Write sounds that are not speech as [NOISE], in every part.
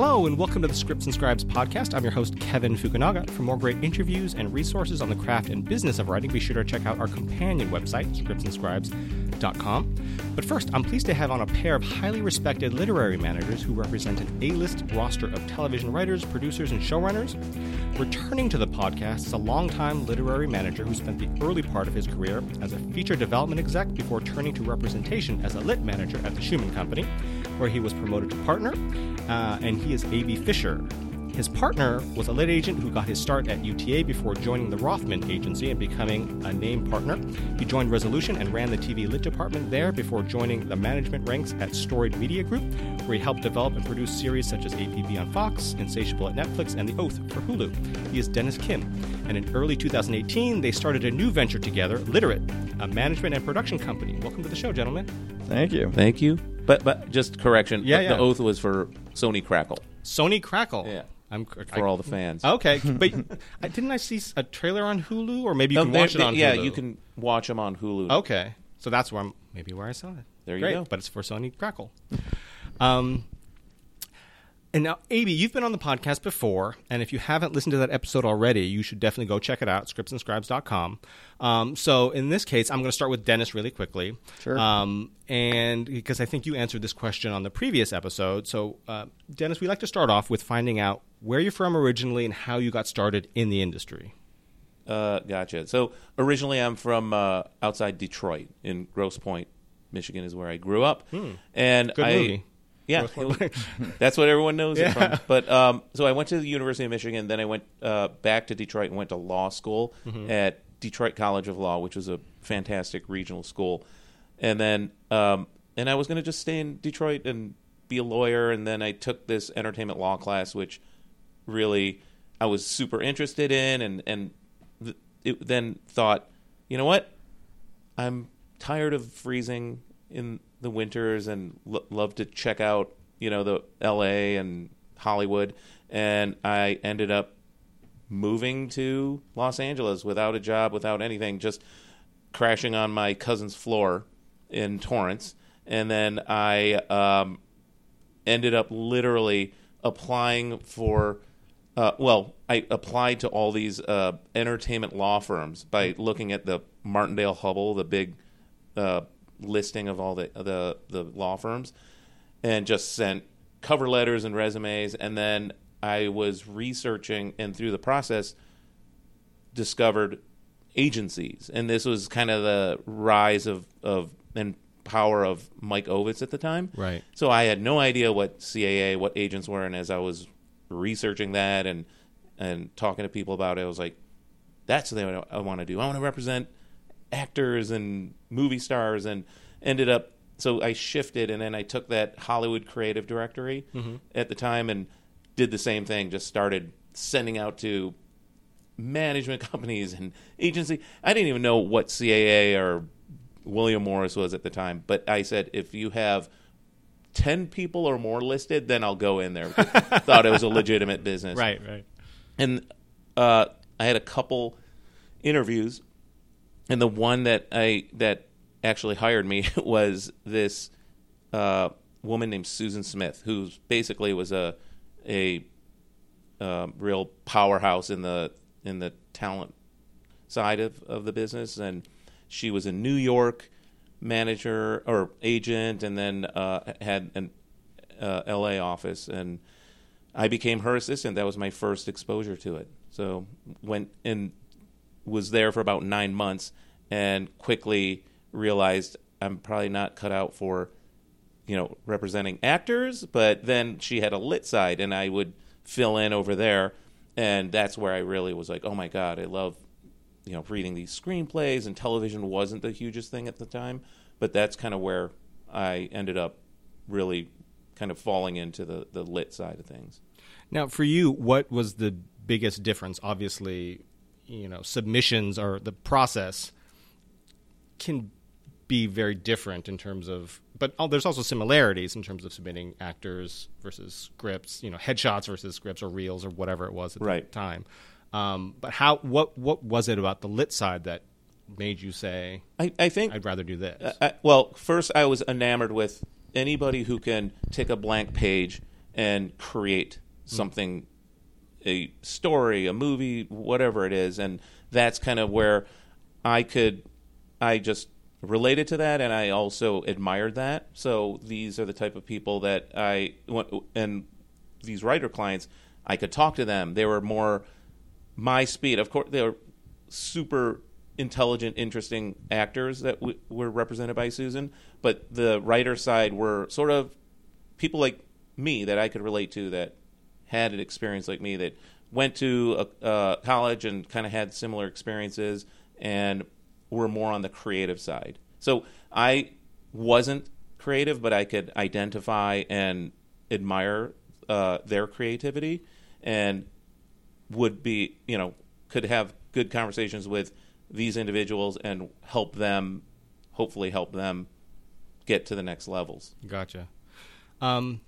Hello, and welcome to the Scripts and Scribes podcast. I'm your host, Kevin Fukunaga. For more great interviews and resources on the craft and business of writing, be sure to check out our companion website, scriptsandscribes.com. But first, I'm pleased to have on a pair of highly respected literary managers who represent an A list roster of television writers, producers, and showrunners. Returning to the podcast is a longtime literary manager who spent the early part of his career as a feature development exec before turning to representation as a lit manager at the Schumann Company, where he was promoted to partner, uh, and he is A.B. Fischer. His partner was a lit agent who got his start at UTA before joining the Rothman Agency and becoming a name partner. He joined Resolution and ran the TV lit department there before joining the management ranks at Storied Media Group, where he helped develop and produce series such as APB on Fox, Insatiable at Netflix, and The Oath for Hulu. He is Dennis Kim, and in early 2018, they started a new venture together, Literate, a management and production company. Welcome to the show, gentlemen. Thank you. Thank you. But but just correction. Yeah, the, yeah. the oath was for Sony Crackle Sony Crackle. Yeah. I'm for all the fans. Okay, [LAUGHS] but didn't I see a trailer on Hulu, or maybe you No, can they- watch it they- on yeah, Hulu? you can watch them on Hulu. Okay, so that's where I'm, maybe where I saw it. There you go. But it's for Sony Crackle. um, and now, AB, you've been on the podcast before, and if you haven't listened to that episode already, you should definitely go check it out, scriptsandscribes.com. Um, so in this case, I'm going to start with Dennis really quickly. Sure. Um, and because I think you answered this question on the previous episode. So, uh, Dennis, we'd like to start off with finding out where you're from originally and how you got started in the industry. Uh, gotcha. So originally, I'm from uh, outside Detroit in Grosse Pointe, Michigan, is where I grew up. And Hmm. Good I, movie. Yeah, [LAUGHS] that's what everyone knows Yeah. it from. But um, so I went to the University of Michigan, then I went uh, back to Detroit and went to law school Mm-hmm. at Detroit College of Law, which was a fantastic regional school. And then, um, and I was going to just stay in Detroit and be a lawyer. And then I took this entertainment law class, which really I was super interested in, and and th- it, then thought, you know what, I'm tired of freezing in the winters and lo- love to check out, you know, the L.A. and Hollywood, and I ended up moving to Los Angeles without a job, without anything, just crashing on my cousin's floor in Torrance, and then I um, ended up literally applying for. Uh, well, I applied to all these uh, entertainment law firms by looking at the Martindale Hubbell, the big uh, listing of all the, the the law firms, and just sent cover letters and resumes. And then I was researching, and through the process, discovered agencies, and this was kind of the rise of of and power of Mike Ovitz at the time. Right. So I had no idea what CAA, what agents were, and as I was researching that and and talking to people about it, I was like, "That's what I, I want to do. I want to represent actors and movie stars." And ended up, so I shifted, and then I took that Hollywood Creative Directory at the time and did the same thing. Just started sending out to management [LAUGHS] companies and agency. I didn't even know what CAA or William Morris was at the time, but I said if you have ten people or more listed, then I'll go in there. [LAUGHS] Thought it was a legitimate business, Right, right. And uh, I had a couple interviews, and the one that I that actually hired me [LAUGHS] was this uh, woman named Susan Smith, who basically was a a uh, real powerhouse in the in the talent side of, of the business, and she was a New York manager or agent, and then uh, had an uh, L.A. office, and I became her assistant. That was my first exposure to it. So went and was there for about nine months, and quickly realized I'm probably not cut out for you know representing actors. But then she had a lit side, and I would fill in over there, and that's where I really was like, oh my god, I love you know reading these screenplays, and television wasn't the hugest thing at the time, but that's kind of where I ended up really kind of falling into the the lit side of things. Now, for you, what was the biggest difference? Obviously, you know, submissions or the process can be very different in terms of, but oh, there's also similarities in terms of submitting actors versus scripts, you know, headshots versus scripts or reels or whatever it was at the Right. time. Um, but how? What? What was it about the lit side that made you say, I, I think "I'd rather do this"? I, well, first I was enamored with anybody who can take a blank page and create something a story, a movie, whatever it is, and that's kind of where I could, I just related to that, and I also admired that. So these are the type of people that I and these writer clients, I could talk to them. They were more my speed. Of course, they were super intelligent, interesting actors that w- were represented by Susan, but the writer side were sort of people like me that I could relate to that had an experience like me that went to a, uh, college and kind of had similar experiences and were more on the creative side. So I wasn't creative, but I could identify and admire uh, their creativity and would be, you know, could have good conversations with these individuals and help them, hopefully help them get to the next levels. Gotcha. Um,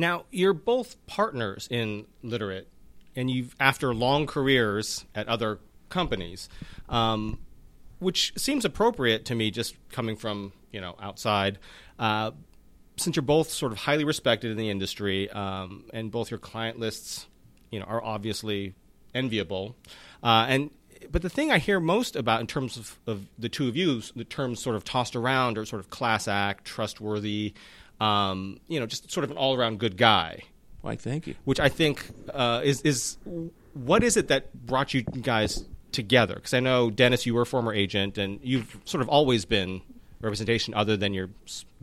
now you're both partners in Literate, and you've after long careers at other companies, um, which seems appropriate to me, just coming from you know outside. Uh, since you're both sort of highly respected in the industry, um, and both your client lists, you know, are obviously enviable, uh, and but the thing I hear most about in terms of, of the two of you, the terms sort of tossed around are sort of class act, trustworthy, um, you know, just sort of an all around good guy. Why, thank you. Which I think uh, is is what is it that brought you guys together? Because I know Dennis, you were a former agent, and you've sort of always been representation other than your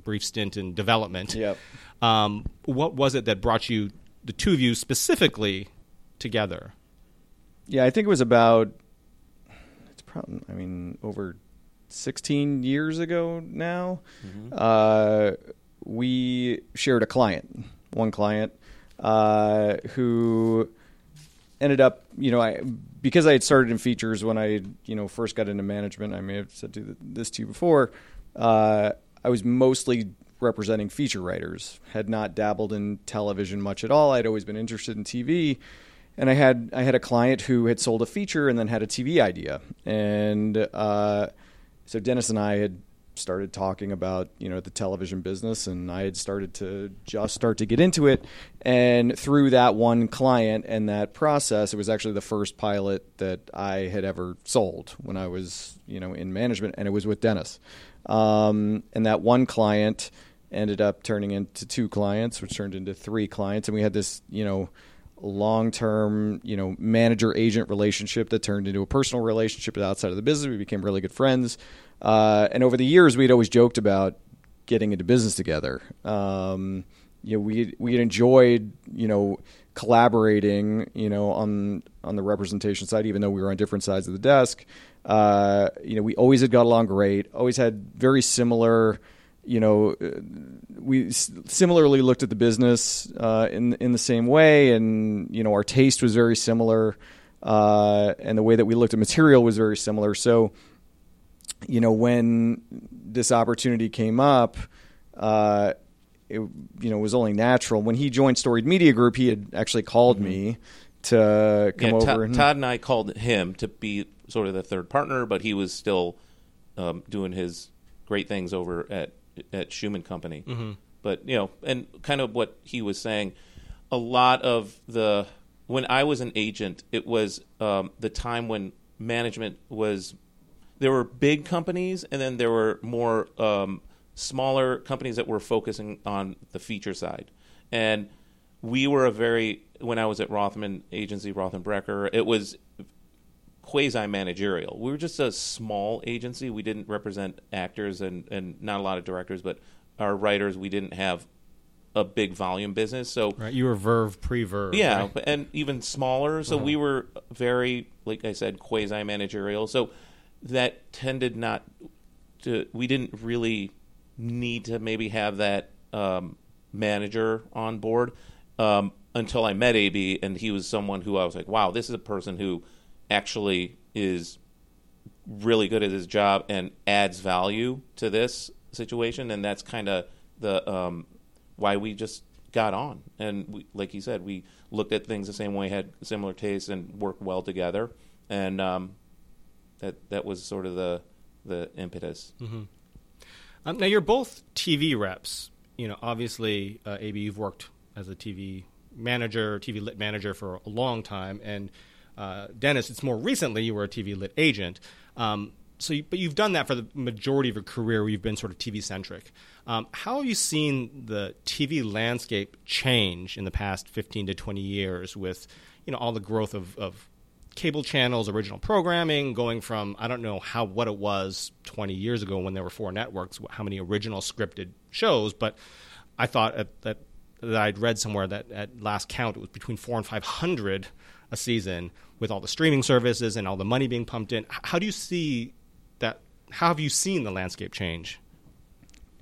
brief stint in development. Yep. Um, what was it that brought you, the two of you specifically, together? Yeah, I think it was about It's probably, I mean, over 16 years ago now, mm-hmm. uh, we shared a client, one client, uh, who ended up, you know, I because I had started in features when I, you know, first got into management. I may have said to this to you before. Uh, I was mostly representing feature writers. Had not dabbled in television much at all. I'd always been interested in TV, and I had I had a client who had sold a feature and then had a TV idea, and uh, so Dennis and I had started talking about you know the television business, and I had started to just start to get into it, and through that one client and that process, it was actually the first pilot that I had ever sold when I was you know in management, and it was with Dennis, um, and that one client ended up turning into two clients, which turned into three clients, and we had this you know long-term, you know, manager-agent relationship that turned into a personal relationship outside of the business. We became really good friends, uh, and over the years, we'd always joked about getting into business together. Um, you know, we we enjoyed, you know, collaborating, you know, on on the representation side, even though we were on different sides of the desk. Uh, you know, we always had got along great. Always had very similar you know, we similarly looked at the business uh, in in the same way, and you know, our taste was very similar, uh, and the way that we looked at material was very similar. So, you know, when this opportunity came up, uh, it you know was only natural. When he joined Storied Media Group, he had actually called mm-hmm. me to come yeah, over. Todd, and, Todd and I called him to be sort of the third partner, but he was still um, doing his great things over at at Schumann Company. Mm-hmm. But you know, and kind of what he was saying, a lot of the when I was an agent, it was um, the time when management was there were big companies, and then there were more um, smaller companies that were focusing on the feature side, and we were a very when I was at Rothman Agency, Rothman Brecker, it was quasi managerial. We were just a small agency. We didn't represent actors and, and not a lot of directors, but our writers, we didn't have a big volume business. So right, you were Verve pre Verve. Yeah, right? and even smaller. So uh-huh. we were very, like I said, quasi managerial. So that tended not to. We didn't really need to maybe have that um, manager on board um, until I met AB, and he was someone who I was like, wow, this is a person who actually is really good at his job and adds value to this situation, and that's kind of the um, why we just got on. And we, like you said, we looked at things the same way, had similar tastes, and worked well together. And um, that that was sort of the the impetus. Mm-hmm. Um, now you're both TV reps. You know, obviously, uh, AB, you've worked as a TV manager, TV lit manager for a long time, and uh, Dennis, it's more recently you were a TV lit agent. Um, so, you, but you've done that for the majority of your career. Where you've been sort of TV centric. Um, how have you seen the TV landscape change in the past fifteen to twenty years with you know all the growth of, of cable channels, original programming, going from I don't know how what it was 20 years ago when there were four networks, how many original scripted shows, but I thought at, that that I'd read somewhere that at last count it was between four and 500 a season with all the streaming services and all the money being pumped in. How do you see that? How have you seen the landscape change?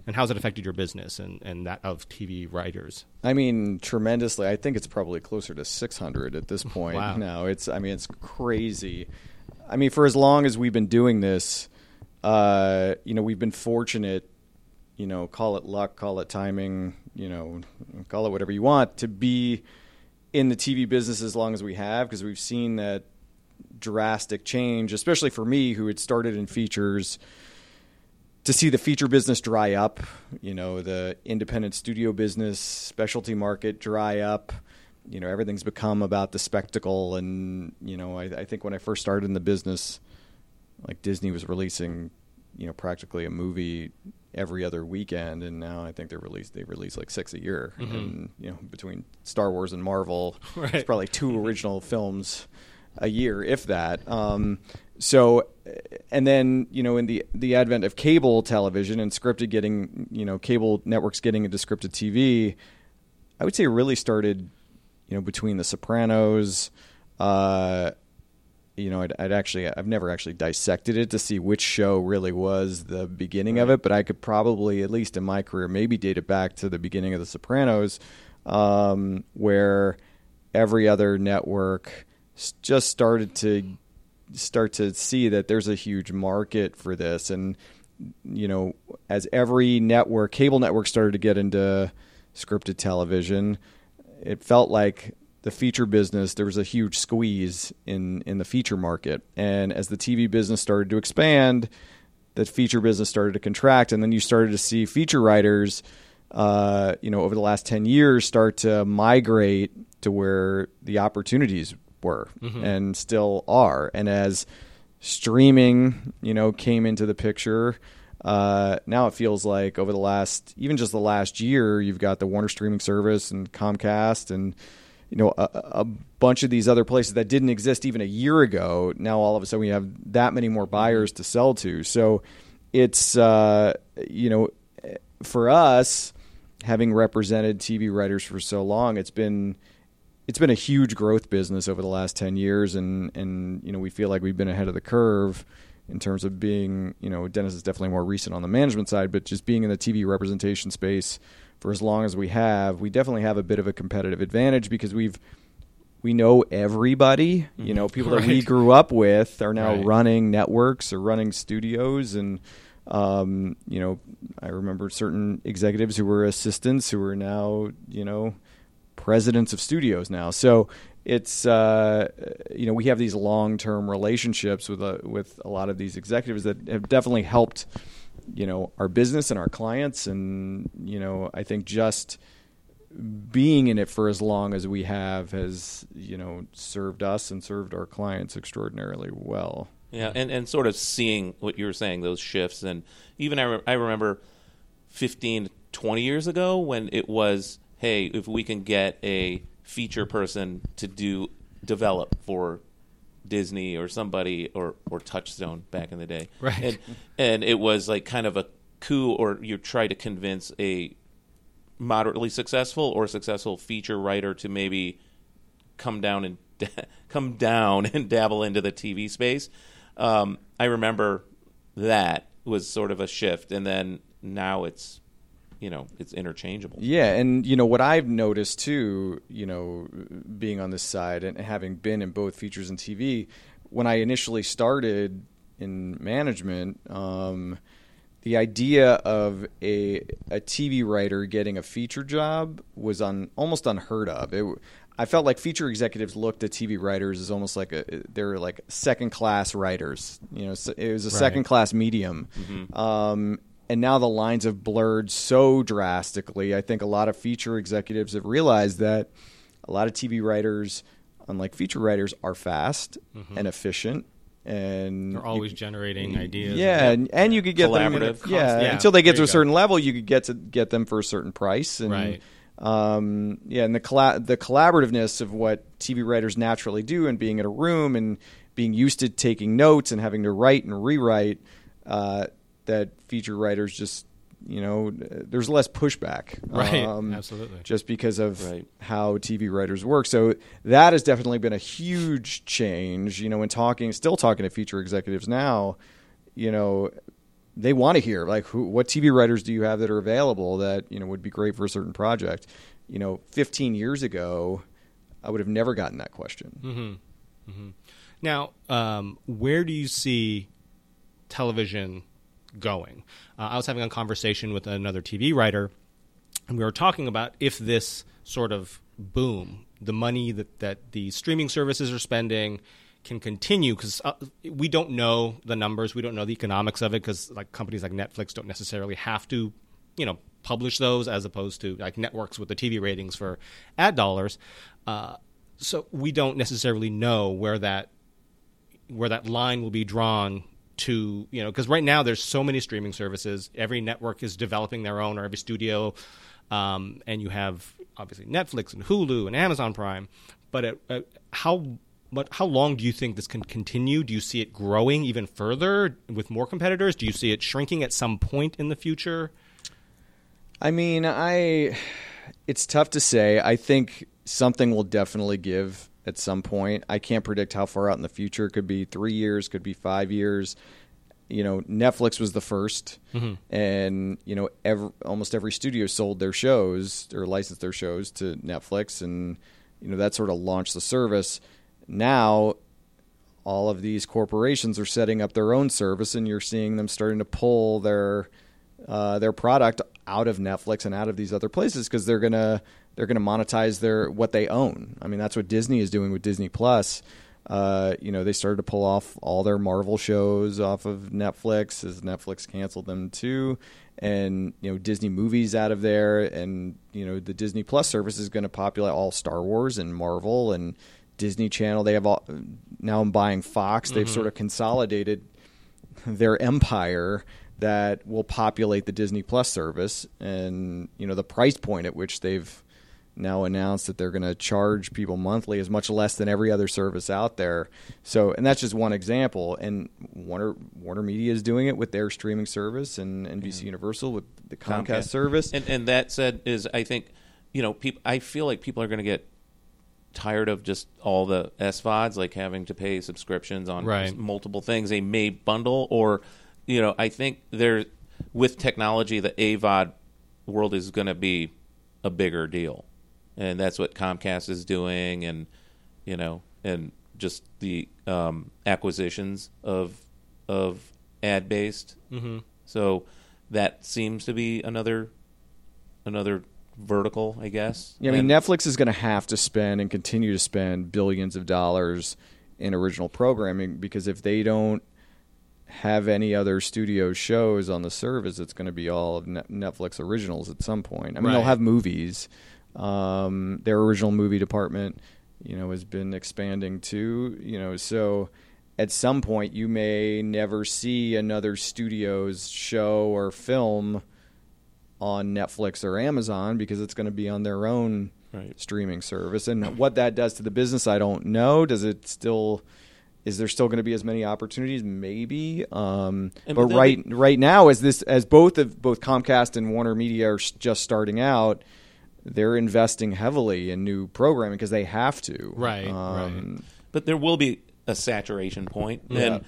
And how's it affected your business and, and that of TV writers? I mean, tremendously. I think it's probably closer to 600 at this [LAUGHS] point Wow. now. It's, I mean, it's crazy. I mean, for as long as we've been doing this, uh, you know, we've been fortunate, you know, call it luck, call it timing, you know, call it whatever you want, to be in the TV business as long as we have because we've seen that drastic change, especially for me who had started in features to see the feature business dry up, you know, the independent studio business, specialty market dry up. You know, everything's become about the spectacle. And, you know, I, I think when I first started in the business, like Disney was releasing, you know, practically a movie every other weekend. And now I think they release, they release like six a year. And, you know, between Star Wars and Marvel, [LAUGHS] Right. it's probably two [LAUGHS] original films a year, if that. Um, so, and then you know, in the the advent of cable television and scripted getting, you know, cable networks getting into scripted TV, I would say it really started, you know, between The Sopranos. Uh, you know, I'd, I'd actually, I've never actually dissected it to see which show really was the beginning of it, but I could probably, at least in my career, maybe date it back to the beginning of The Sopranos, um, where every other network just started to start to see that there's a huge market for this. And you know as every network cable network started to get into scripted television it felt like the feature business there was a huge squeeze in in the feature market. And as the TV business started to expand the feature business started to contract. And then you started to see feature writers uh, you know over the last 10 years start to migrate to where the opportunities were and still are. And as streaming you know came into the picture uh, now it feels like over the last even just the last year you've got the Warner streaming service and Comcast and you know a, a bunch of these other places that didn't exist even a year ago. Now all of a sudden we have that many more buyers to sell to. So it's uh, you know for us having represented TV writers for so long it's been it's been a huge growth business over the last 10 years and and you know we feel like we've been ahead of the curve in terms of being you know Dennis is definitely more recent on the management side but just being in the TV representation space for as long as we have we definitely have a bit of a competitive advantage because we've we know everybody. You know people that we grew up with are now Right. running networks or running studios and um, you know I remember certain executives who were assistants who are now you know presidents of studios now. So it's uh, you know we have these long term relationships with a, with a lot of these executives that have definitely helped you know our business and our clients, and you know I think just being in it for as long as we have has you know served us and served our clients extraordinarily well. Yeah, and, and sort of seeing what you were saying, those shifts. And even I, re- I remember 15, 20 years ago when it was, hey, if we can get a feature person to do develop for Disney or somebody or, or Touchstone back in the day. [LAUGHS] Right. And, and it was like kind of a coup, or you try to convince a moderately successful or successful feature writer to maybe come down and [LAUGHS] come down and dabble into the TV space. Um, I remember that was sort of a shift, and then now it's you know it's interchangeable. Yeah, and you know what I've noticed too, you know, being on this side and having been in both features and TV, when I initially started in management, um, the idea of a a TV writer getting a feature job was on almost unheard of. It, I felt like feature executives looked at TV writers as almost like a they're like second class writers. You know, so it was a second class medium. Um, and now the lines have blurred so drastically. I think a lot of feature executives have realized that a lot of TV writers, unlike feature writers, are fast and efficient. And They're always generating ideas. yeah, and, and you could get them, Collaborative. yeah, Yeah, until they get to a you go. certain level, you could get to get them for a certain price, and Right. um, yeah, and the colla- the collaborativeness of what TV writers naturally do, and being in a room and being used to taking notes and having to write and rewrite, uh, that feature writers just you know there's less pushback, Right, um, absolutely. just because of Right. how TV writers work. So that has definitely been a huge change. You know, when talking, still talking to feature executives now, you know, they want to hear like who, what TV writers do you have that are available that you know would be great for a certain project. You know, 15 years ago, I would have never gotten that question. mm-hmm. Mm-hmm. Now, um, where do you see television going? Uh, I was having a conversation with another TV writer, and we were talking about if this sort of boom, the money that, that the streaming services are spending, can continue because uh, we don't know the numbers, we don't know the economics of it because like companies like Netflix don't necessarily have to, you know, publish those as opposed to like networks with the TV ratings for ad dollars. Uh, so we don't necessarily know where that where that line will be drawn to you know because right now there's so many streaming services. Every network is developing their own or every studio um, and you have obviously netflix and hulu and amazon prime. But at how but how long do you think this can continue? Do you see it growing even further with more competitors? Do you see it shrinking at some point in the future? I mean, I it's tough to say. I think something will definitely give at some point. I can't predict how far out in the future. It could be 3 years, could be 5 years. You know, Netflix was the 1st and you know, every, almost every studio sold their shows or licensed their shows to Netflix and you know, that sort of launched the service. Now all of these corporations are setting up their own service, and you're seeing them starting to pull their uh, their product out of Netflix and out of these other places because they're gonna they're gonna monetize their what they own. I mean, that's what Disney is doing with Disney Plus. Uh, you know, they started to pull off all their Marvel shows off of Netflix as Netflix canceled them too, and you know Disney movies out of there, and you know the Disney Plus service is going to populate all Star Wars and Marvel and Disney Channel. They have all now. I'm buying Fox. They've sort of consolidated their empire that will populate the Disney Plus service, and you know the price point at which they've now announced that they're going to charge people monthly is much less than every other service out there. So, and that's just one example. And Warner Warner Media is doing it with their streaming service, and NBC Universal with the Comcast, service. And and that said is I think you know people I feel like people are going to get tired of just all the SVODs like having to pay subscriptions on Right. multiple things they may bundle or you know I think there with technology the AVOD world is going to be a bigger deal. And that's what Comcast is doing and you know and just the um, acquisitions of of ad based. Mm-hmm. So that seems to be another another vertical, I guess. Yeah, I mean, And- Netflix is going to have to spend and continue to spend billions of dollars in original programming because if they don't have any other studio shows on the service, it's going to be all of Netflix originals at some point. I mean, they'll have movies. Um, their original movie department, you know, has been expanding too. You know, so at some point you may never see another studio's show or film on Netflix or Amazon because it's going to be on their own Right. streaming service. And what that does to the business, I don't know. Does it still? Is there still going to be as many opportunities? Maybe. Um, but but right be- right now, as this as both of both Comcast and Warner Media are just starting out, they're investing heavily in new programming because they have to. Right, Um, but there will be a saturation point. Yeah. And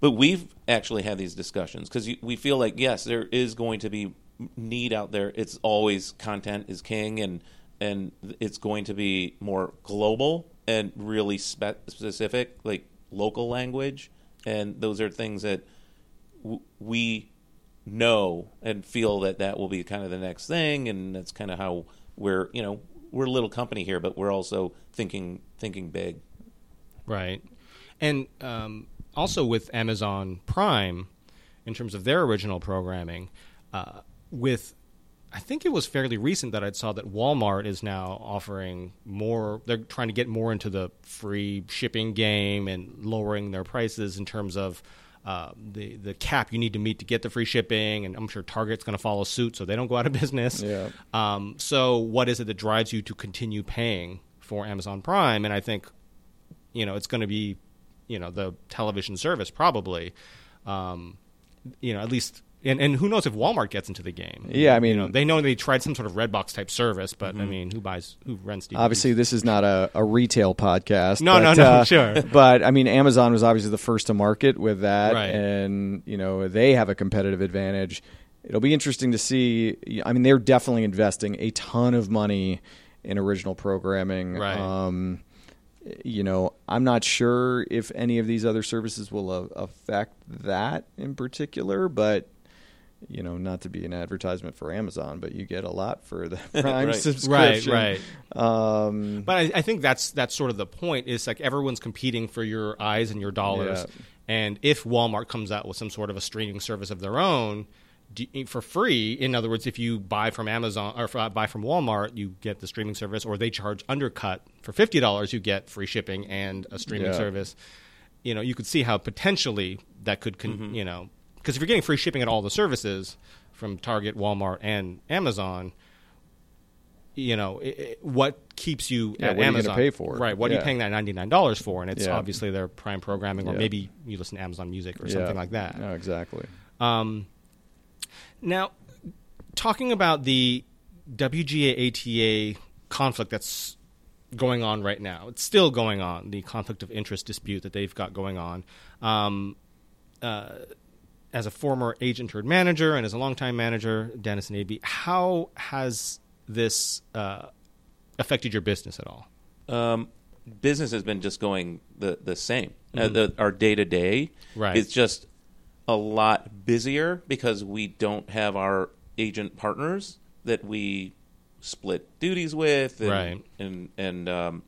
but we've actually had these discussions because we feel like yes, there is going to be need out there. It's always content is king, and and it's going to be more global and really spe- specific, like local language. And those are things that w- we know and feel that that will be kind of the next thing, and that's kind of how we're you know we're a little company here, but we're also thinking thinking big. Right. And um, also with Amazon Prime, in terms of their original programming, uh, with I think it was fairly recent that I saw that Walmart is now offering more. They're trying to get more into the free shipping game and lowering their prices in terms of uh, the the cap you need to meet to get the free shipping. And I'm sure Target's going to follow suit, so they don't go out of [LAUGHS] business. Yeah. Um, so what is it that drives you to continue paying for Amazon Prime? And I think, you know, it's going to be, you know, the television service probably. Um, you know, at least and, and who knows if Walmart gets into the game? Yeah, I mean, you know, they know they tried some sort of Redbox type service, but I mean, who buys, who rents DVDs? Obviously, this is not a, a retail podcast. No, but, no, no, uh, sure. [LAUGHS] But I mean, Amazon was obviously the first to market with that, Right. and you know they have a competitive advantage. It'll be interesting to see. I mean, they're definitely investing a ton of money in original programming. Right. Um, you know, I'm not sure if any of these other services will uh, affect that in particular, but you know, not to be an advertisement for Amazon, but you get a lot for the [LAUGHS] Prime Right. subscription. right. Um, But I, I think that's that's sort of the point. Is like everyone's competing for your eyes and your dollars. Yeah. And if Walmart comes out with some sort of a streaming service of their own do, for free, in other words, if you buy from Amazon or uh, buy from Walmart, you get the streaming service, or they charge undercut for fifty dollars, you get free shipping and a streaming Yeah. service. You know, you could see how potentially that could, con- you know, because if you're getting free shipping at all the services from Target, Walmart, and Amazon, you know, i i what keeps you Yeah, at what are you Amazon? pay for? Right. What are you paying that ninety nine dollars for? And it's Yeah. obviously their prime programming, or Yeah. maybe you listen to Amazon Music or yeah. something like that. No, exactly. Um, now, talking about the WGA ATA conflict that's going on right now, it's still going on. The conflict of interest dispute that they've got going on. Um, uh, as a former agent turned manager and as a longtime manager, Dennis and AB, how has this uh, affected your business at all? um, business has been just going the the same. Uh, the, our day to day is just a lot busier because we don't have our agent partners that we split duties with, and, Right. and and um,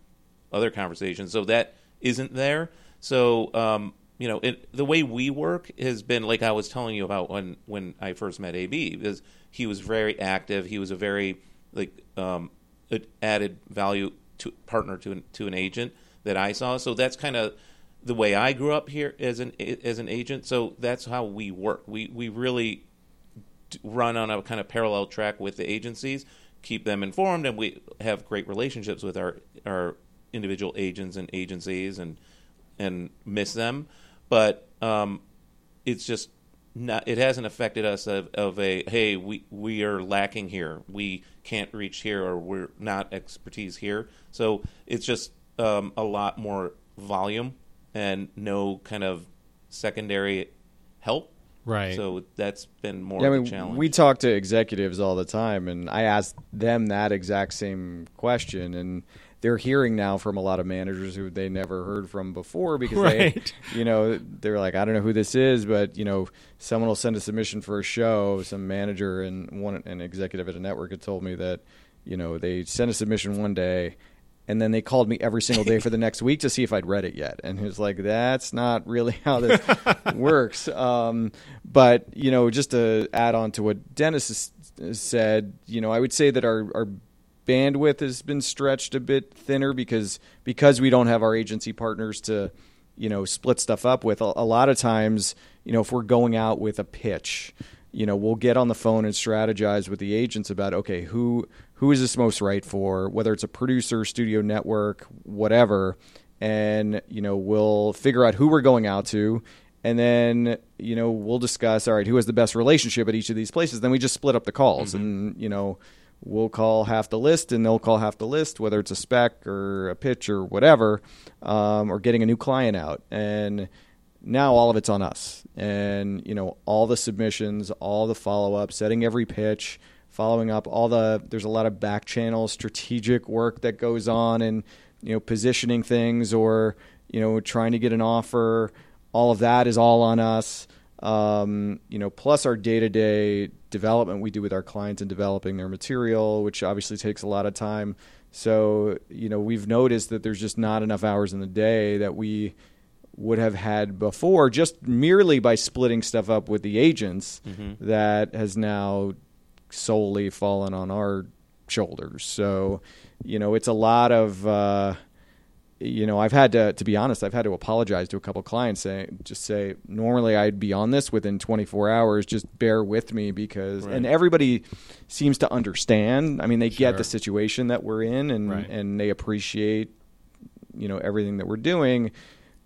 other conversations. So that isn't there. So um, you know, it, the way we work has been like I was telling you about when when I first met AB, because he was very active. He was a very like um, added value to partner to an, to an agent that I saw. So that's kind of the way I grew up here as an as an agent. So that's how we work. We we really run on a kind of parallel track with the agencies, keep them informed, and we have great relationships with our our individual agents and agencies, and and miss them. But um, it's just not. It hasn't affected us of, of a hey, we we are lacking here. We can't reach here, or we're not expertise here. So it's just um, a lot more volume and no kind of secondary help. Right. So that's been more Yeah, I of a mean, challenge. we talk to executives all the time, and I ask them that exact same question, and they're hearing now from a lot of managers who they never heard from before because Right. they, [LAUGHS] you know, they're like, I don't know who this is, but you know, someone will send a submission for a show. Some manager and one an executive at a network had told me that, you know, they sent a submission one day. And then they called me every single day for the next week to see if I'd read it yet. And he was like, "That's not really how this [LAUGHS] works." Um, but you know, just to add on to what Dennis has said, you know, I would say that our, our bandwidth has been stretched a bit thinner because because we don't have our agency partners to, you know, split stuff up with. A, a lot of times, you know, if we're going out with a pitch, you know, we'll get on the phone and strategize with the agents about okay, who who is this most right for, whether it's a producer, studio network, whatever, and you know, we'll figure out who we're going out to. And then you know we'll discuss all right who has the best relationship at each of these places? Then we just split up the calls mm-hmm. and you know we'll call half the list and they'll call half the list whether it's a spec or a pitch or whatever um, or getting a new client out. And now all of it's on us. And you know all the submissions all the follow-up setting every pitch following up all the there's a lot of back channel strategic work that goes on and you know positioning things or you know trying to get an offer. All of that is all on us um, you know plus our day-to-day development we do with our clients in developing their material which obviously takes a lot of time so you know we've noticed that there's just not enough hours in the day that we would have had before just merely by splitting stuff up with the agents that has now solely fallen on our shoulders. So, you know, it's a lot of uh, you know, I've had to, to be honest, I've had to apologize to a couple clients, say, just say, normally I'd be on this within 24 hours. Just bear with me because, Right. and everybody seems to understand. I mean, they Sure. get the situation that we're in, and Right. and they appreciate, you know, everything that we're doing.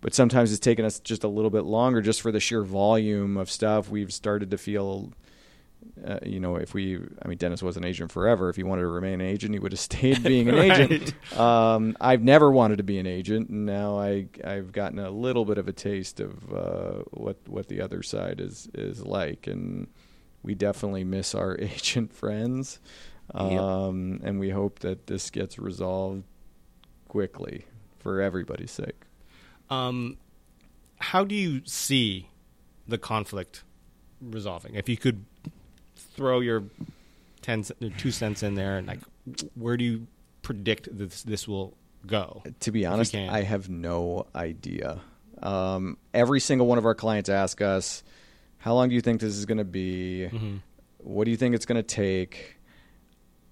But sometimes it's taken us just a little bit longer, just for the sheer volume of stuff. We've started to feel uh, you know, if we, I mean, Dennis was an agent forever. If he wanted to remain an agent, he would have [LAUGHS] stayed [LAUGHS] being an agent. Um, I've never wanted to be an agent, and now I, I've gotten a little bit of a taste of uh, what what the other side is is like, and we definitely miss our [LAUGHS] agent friends, Yep. um, and we hope that this gets resolved quickly for everybody's sake. Um, how do you see the conflict resolving? If you could throw your ten two cents in there, and like, where do you predict this this will go? To be honest. I have no idea. Um, every single one of our clients ask us, "How long do you think this is going to be? Mhm. What do you think it's going to take?"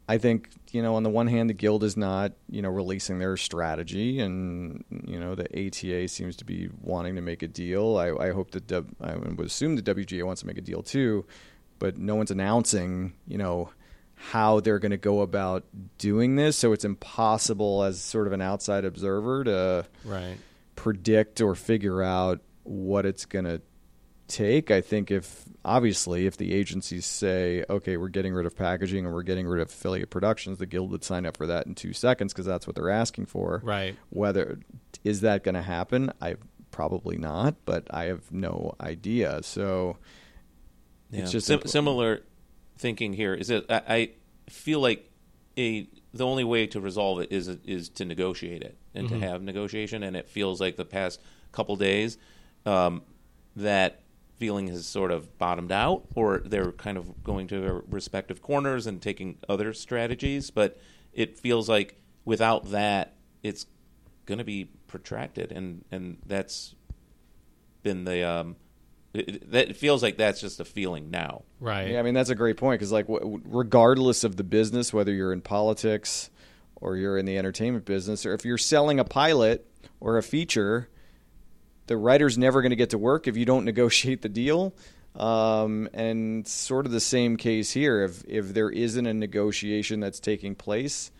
I think you know, on the one hand, the guild is not you know releasing their strategy, and you know the ATA seems to be wanting to make a deal. I, I hope that W- I would assume the WGA wants to make a deal too, but no one's announcing you know how they're going to go about doing this. So it's impossible as sort of an outside observer to Right. predict or figure out what it's going to take. I think if obviously if the agencies say, okay, we're getting rid of packaging and we're getting rid of affiliate productions, the guild would sign up for that in two seconds because that's what they're asking for. Right. Whether is that going to happen? I probably not, but I have no idea. So it's just Sim- similar thinking here. Is that I, I feel like a the only way to resolve it is is to negotiate it and Mm-hmm. to have negotiation. And it feels like the past couple days um, that feeling has sort of bottomed out, or they're kind of going to their respective corners and taking other strategies. But it feels like without that, it's going to be protracted, and and that's been the um, it, it- that feels like that's just a feeling now. Right. Yeah, I mean that's a great point because like w- regardless of the business, whether you're in politics or you're in the entertainment business, or if you're selling a pilot or a feature, the writer's never going to get to work if you don't [LAUGHS] negotiate the deal. Um, and sort of the same case here. If if there isn't a negotiation that's taking place,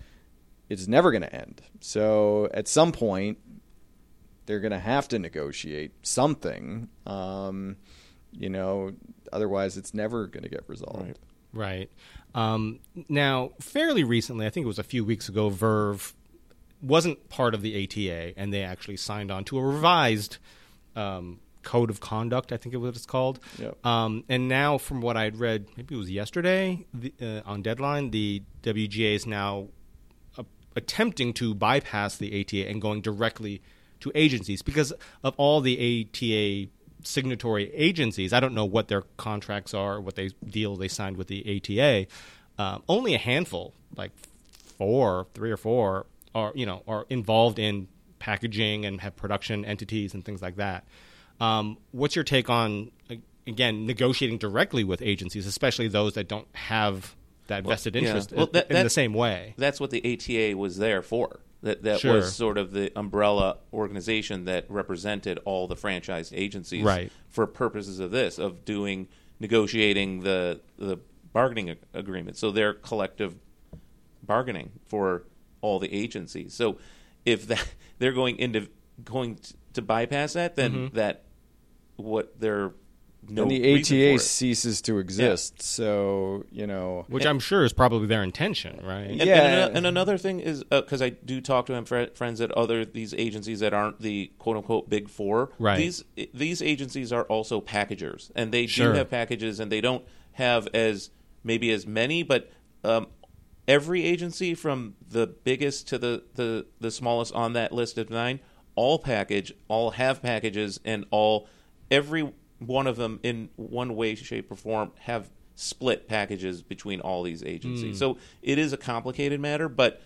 it's never going to end. So at some point, they're going to have to negotiate something. Um, you know, otherwise it's never going to get resolved. Right. Right. Um, now, fairly recently, I think it was a few weeks ago, Verve wasn't part of the ATA, and they actually signed on to a revised um, code of conduct. I think it was what it's called. Yep. Um, and now, from what I'd read, maybe it was yesterday the, uh, on deadline, the WGA is now uh, attempting to bypass the ATA and going directly to agencies because of all the ATA signatory agencies. I don't know what their contracts are, what they deal they signed with the ATA. Um, only a handful, like four, three or four, are you know are involved in packaging and have production entities and things like that. Um, what's your take on again negotiating directly with agencies, especially those that don't have that vested yeah. interest Well, in, that- the same way? That's what the ATA was there for. That that Sure. was sort of the umbrella organization that represented all the franchised agencies Right. for purposes of this of doing negotiating the the bargaining ag- agreement. So they're collective bargaining for all the agencies. So if that [LAUGHS] they're going into going to bypass that, then Mm-hmm. that what they're no and the reason ATA for it. ceases to exist. So you know, Which I'm sure is probably their intention, right? And, Yeah. and, and another thing is because I do talk to them fr- friends at other these agencies that aren't the quote unquote big four. Right. These these agencies are also packagers, and they Sure. do have packages, and they don't have as maybe as many, but um, every agency from the biggest to the, the the smallest on that list of nine, all package, all have packages, and all every one of them in one way, shape, or form have split packages between all these agencies. So it is a complicated matter, but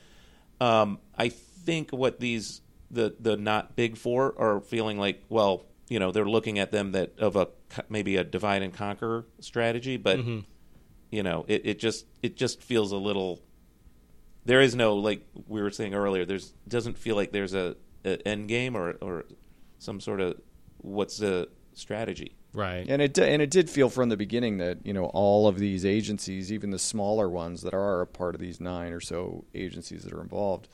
um, I think what these the the not big four are feeling like well you know they're looking at them that of a maybe a divide and conquer strategy but Mm-hmm. you know it, it just it just feels a little there is no like we were saying earlier there's doesn't feel like there's a, a end game or or some sort of what's the strategy Right. And it and it did feel from the beginning that you know all of these agencies, even the smaller ones that are a part of these nine or so agencies that are involved,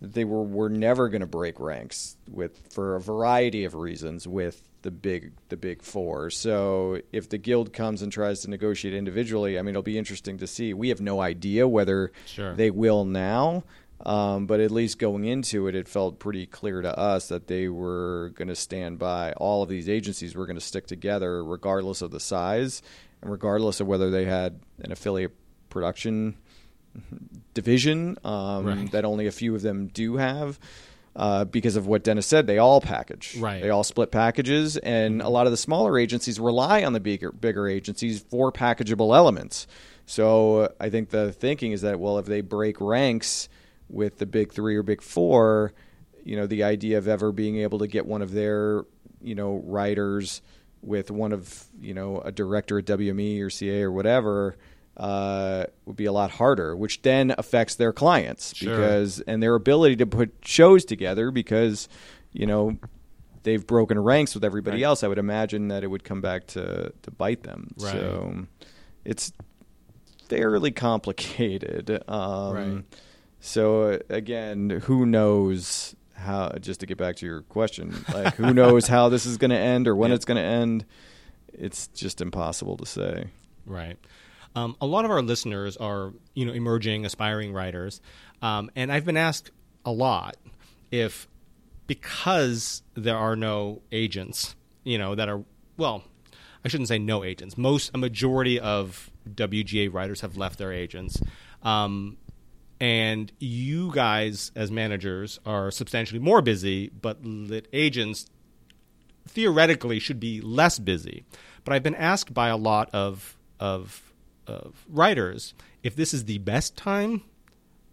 they were were never going to break ranks with for a variety of reasons with the big the big four. So if the guild comes and tries to negotiate individually, I mean it'll be interesting to see. We have no idea whether Sure. they will now. Um, but at least going into it, it felt pretty clear to us that they were going to stand by. All of these agencies were going to stick together, regardless of the size and regardless of whether they had an affiliate production division um, Right. that only a few of them do have. Uh, because of what Dennis said, they all package. Right. They all split packages, and a lot of the smaller agencies rely on the bigger bigger agencies for packageable elements. So I think the thinking is that well, if they break ranks with the big three or big four, you know, the idea of ever being able to get one of their you know writers with one of you know a director at WME or CAA or whatever uh, would be a lot harder, which then affects their clients Sure. because and their ability to put shows together because you know they've broken ranks with everybody Right. else. I would imagine that it would come back to to bite them. Right. So it's fairly complicated. Um, Right. So again, who knows how? Just to get back to your question, like who knows [LAUGHS] how this is going to end or when Yeah. it's going to end? It's just impossible to say. Right. Um, a lot of our listeners are, you know, emerging, aspiring writers, um, and I've been asked a lot if, because there are no agents, you know, that are well, I shouldn't say no agents. Most, a majority of WGA writers have left their agents, um, and you guys as managers are substantially more busy, but lit agents theoretically should be less busy. But I've been asked by a lot of of, of writers if this is the best time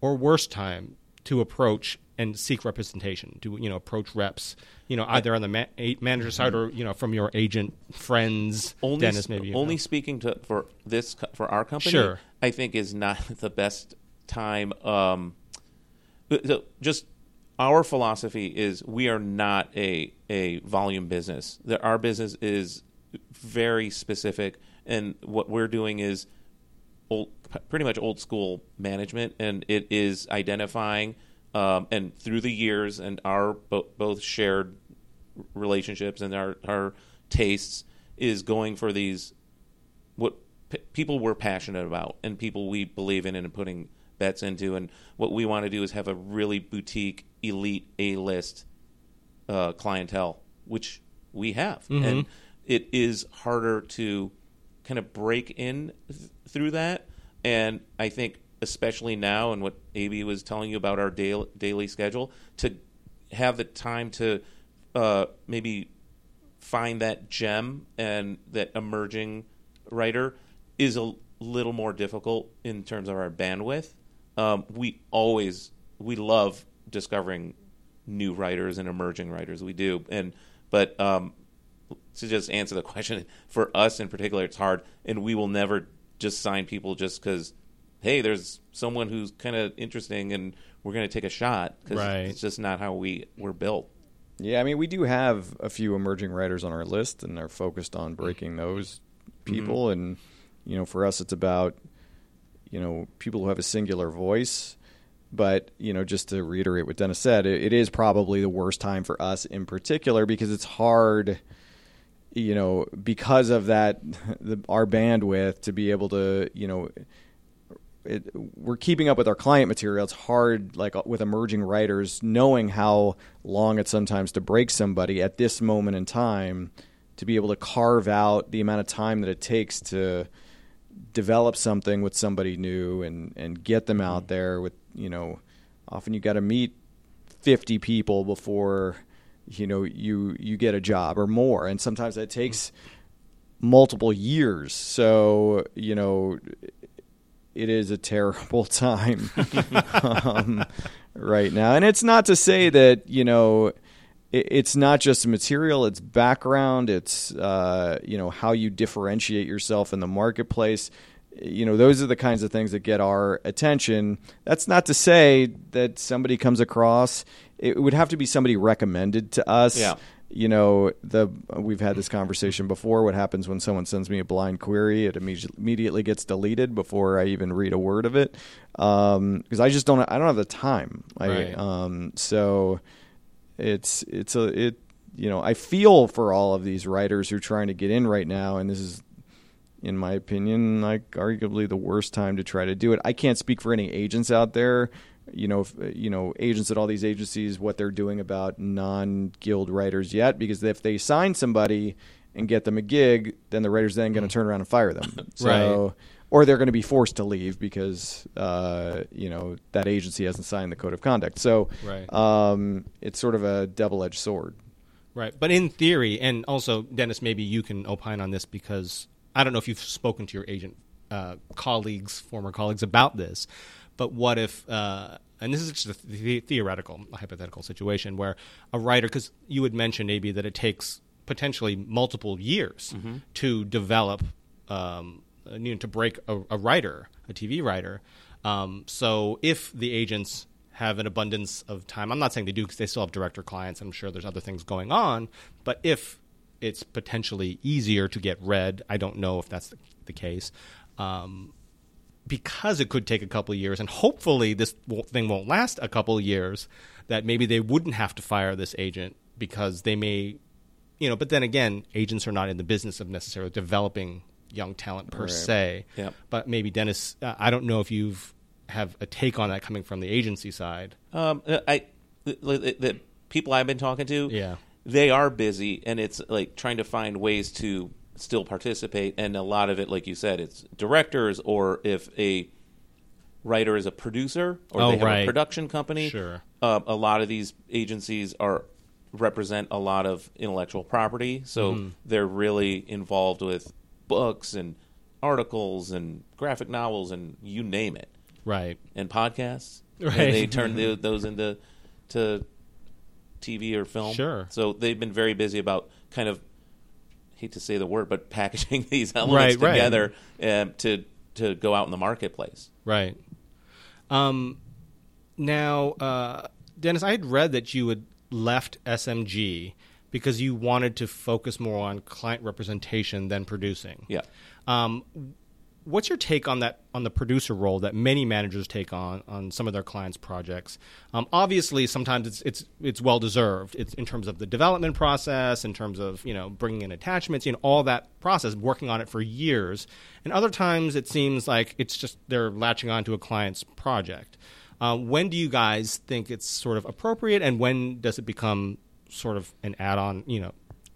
or worst time to approach and seek representation. To you know approach reps, you know either on the ma- manager side or you know from your agent friends. only Dennis, maybe only know. speaking to for this for our company Sure. i think is not [LAUGHS] the best time um so just our philosophy is we are not a a volume business. Our business is very specific and what we're doing is old, pretty much old school management, and it is identifying um, and through the years and our bo- both shared relationships and our our tastes is going for these what p- people we're passionate about and people we believe in and putting bets into, and what we want to do is have a really boutique, elite, A list uh, clientele, which we have, and it is harder to kind of break in th- through that. And I think, especially now, and what AB was telling you about our daily, daily schedule, to have the time to uh, maybe find that gem and that emerging writer is a little more difficult in terms of our bandwidth. Um, we always we love discovering new writers and emerging writers. We do, and but um, to just answer the [LAUGHS] question for us in particular, it's hard, and we will never just sign people just because hey, there's someone who's kind of interesting, and we're going to take a shot because Right. it's just not how we were built. Yeah, I mean, we do have a few emerging writers on our list, and are focused on breaking those people. And you know, for us, it's about you know people who have a singular voice. But you know, just to reiterate what Dennis said, it, it is probably the worst time for us in particular because it's hard. You know, because of that, [LAUGHS] the, our bandwidth to be able to, you know, it, we're keeping up with our client material. It's hard, like with emerging writers, knowing how long it sometimes to break somebody at this moment in time, to be able to carve out the amount of time that it takes to develop something with somebody new and and get them out there. With you know, often you got to meet fifty people before you know you you get a job or more, and sometimes that takes multiple years. So you know it is a terrible [LAUGHS] time [LAUGHS] um, right now. And it's not to say that you know it's not just material; it's background, it's uh, you know how you differentiate yourself in the marketplace. You know, those are the kinds of things that get our attention. That's not to say that somebody comes across. It would have to be somebody recommended to us. Yeah you know the we've had this conversation before what happens when someone sends me a blind query it immediately gets deleted before i even read a word of it because um, i just don't i don't have the time Right. I, um, so it's it's a it you know i feel for all of these writers who are trying to get in right now and this is in my opinion like arguably the worst time to try to do it i can't speak for any agents out there you know, if, you know, agents at all these agencies what they're doing about non-guild writers yet, because if they sign somebody and get them a gig, then the writer's then going to mm. turn around and fire them. [LAUGHS] So, Right. Or they're going to be forced to leave because uh, you know that agency hasn't signed the code of conduct. So, Right. um, it's sort of a double-edged sword. Right. But in theory, and also, Dennis, maybe you can opine on this because I don't know if you've spoken to your agent uh, colleagues, former colleagues, about this. But what if, uh, and this is just a the- theoretical, a hypothetical situation where a writer, because you had mentioned, maybe that it takes potentially multiple years to develop, um, you know, to break a, a writer, a TV writer. Um, so if the agents have an abundance of time, I'm not saying they do because they still have director clients. I'm sure there's other things going on. But if it's potentially easier to get read, I don't know if that's the, the case. Um, because it could take a couple years, and hopefully this thing won't last a couple years, that maybe they wouldn't have to fire this agent because they may, you know. But then again, agents are not in the business of necessarily developing young talent per Right. se. Yep. But maybe Dennis, uh, I don't know if you've have a take on that coming from the agency side. Um, I the, the, the people I've been talking to, Yeah. they are busy, and it's like trying to find ways to still participate. And a lot of it, like you said, it's directors, or if a writer is a producer, or Oh, they have right. a production company. Sure. Uh, a lot of these agencies are represent a lot of intellectual property, so Mm-hmm. they're really involved with books and articles and graphic novels and you name it Right. and podcasts. Right. And they turn [LAUGHS] the, those into to TV or film. Sure. So they've been very busy about kind of hate to say the word, but packaging [LAUGHS] these elements Right, right. together um, to to go out in the marketplace. Right. Um, now, uh, Dennis, I had read that you had left SMG because you wanted to focus more on client representation than producing. Yeah. Um, what's your take on that on the producer role that many managers take on on some of their clients' projects? Um, obviously, sometimes it's it's it's well deserved. It's in terms of the development process, in terms of you know bringing in attachments, you know all that process, working on it for years. And other times, it seems like it's just they're latching onto a client's project. Uh, when do you guys think it's sort of appropriate, and when does it become sort of an add-on? You know,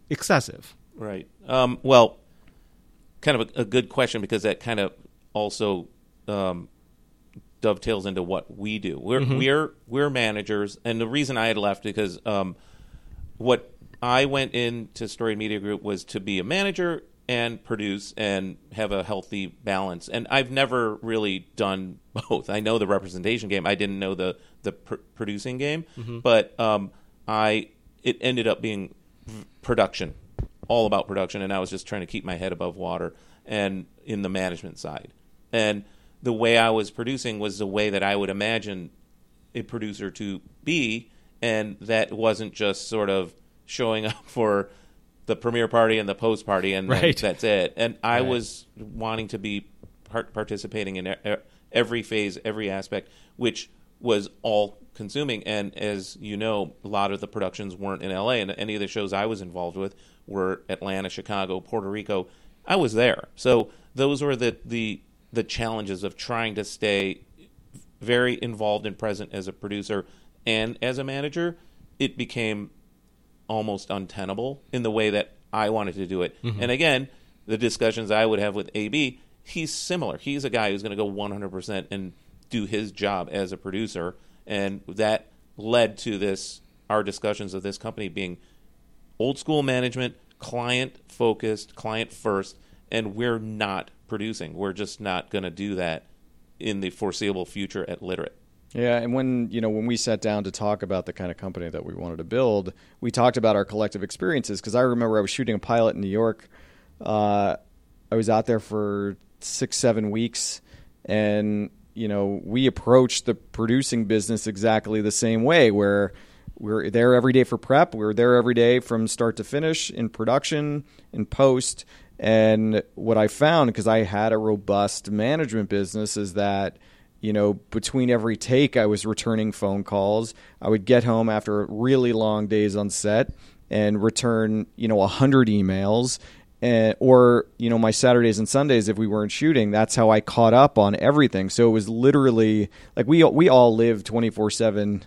excessive. Right. Um, well, kind of a, a good question because that kind of also um, dovetails into what we do. We're we're we're managers, and the reason I had left because um, what I went into Story Media Group was to be a manager and produce and have a healthy balance. And I've never really done [LAUGHS] both. I know the representation game. I didn't know the the pr- producing game, but um, I it ended up being production, all about production, and I was just trying to keep my head above water and in the management side. And the way I was producing was the way that I would imagine a producer to be, and that wasn't just sort of showing up [LAUGHS] for the premiere party and the post party, and Right. that's it. And I Right. was wanting to be part- participating in every phase, every aspect, which was all consuming. And as you know, a lot of the productions weren't in LA, and any of the shows I was involved with were Atlanta, Chicago, Puerto Rico. I was there, so those were the the the challenges of trying to stay very involved and present as a producer and as a manager. It became almost untenable in the way that I wanted to do it. Mm-hmm. And again, the discussions I would have with AB, he's similar. He's a guy who's going to go 100% and do his job as a producer. And that led to this, our discussions of this company being old school management, client focused, client first. And we're not producing. We're just not going to do that in the foreseeable future at Literate. Yeah, and when you know when we sat down to talk about the kind of company that we wanted to build, we talked about our collective experiences. Because I remember I was shooting a pilot in New York. Uh, I was out there for six, seven weeks, and you know we approached the producing business exactly the same way, where we're there every day for prep. We are there every day from start to finish in production, in post. And what I found, because I had a robust management business, is that you know, between every take, I was returning phone calls. I would get home after really long days on set and return, you know, a hundred emails. And, or you know my Saturdays and Sundays if we weren't shooting that's how I caught up on everything so it was literally like we we all live 24/7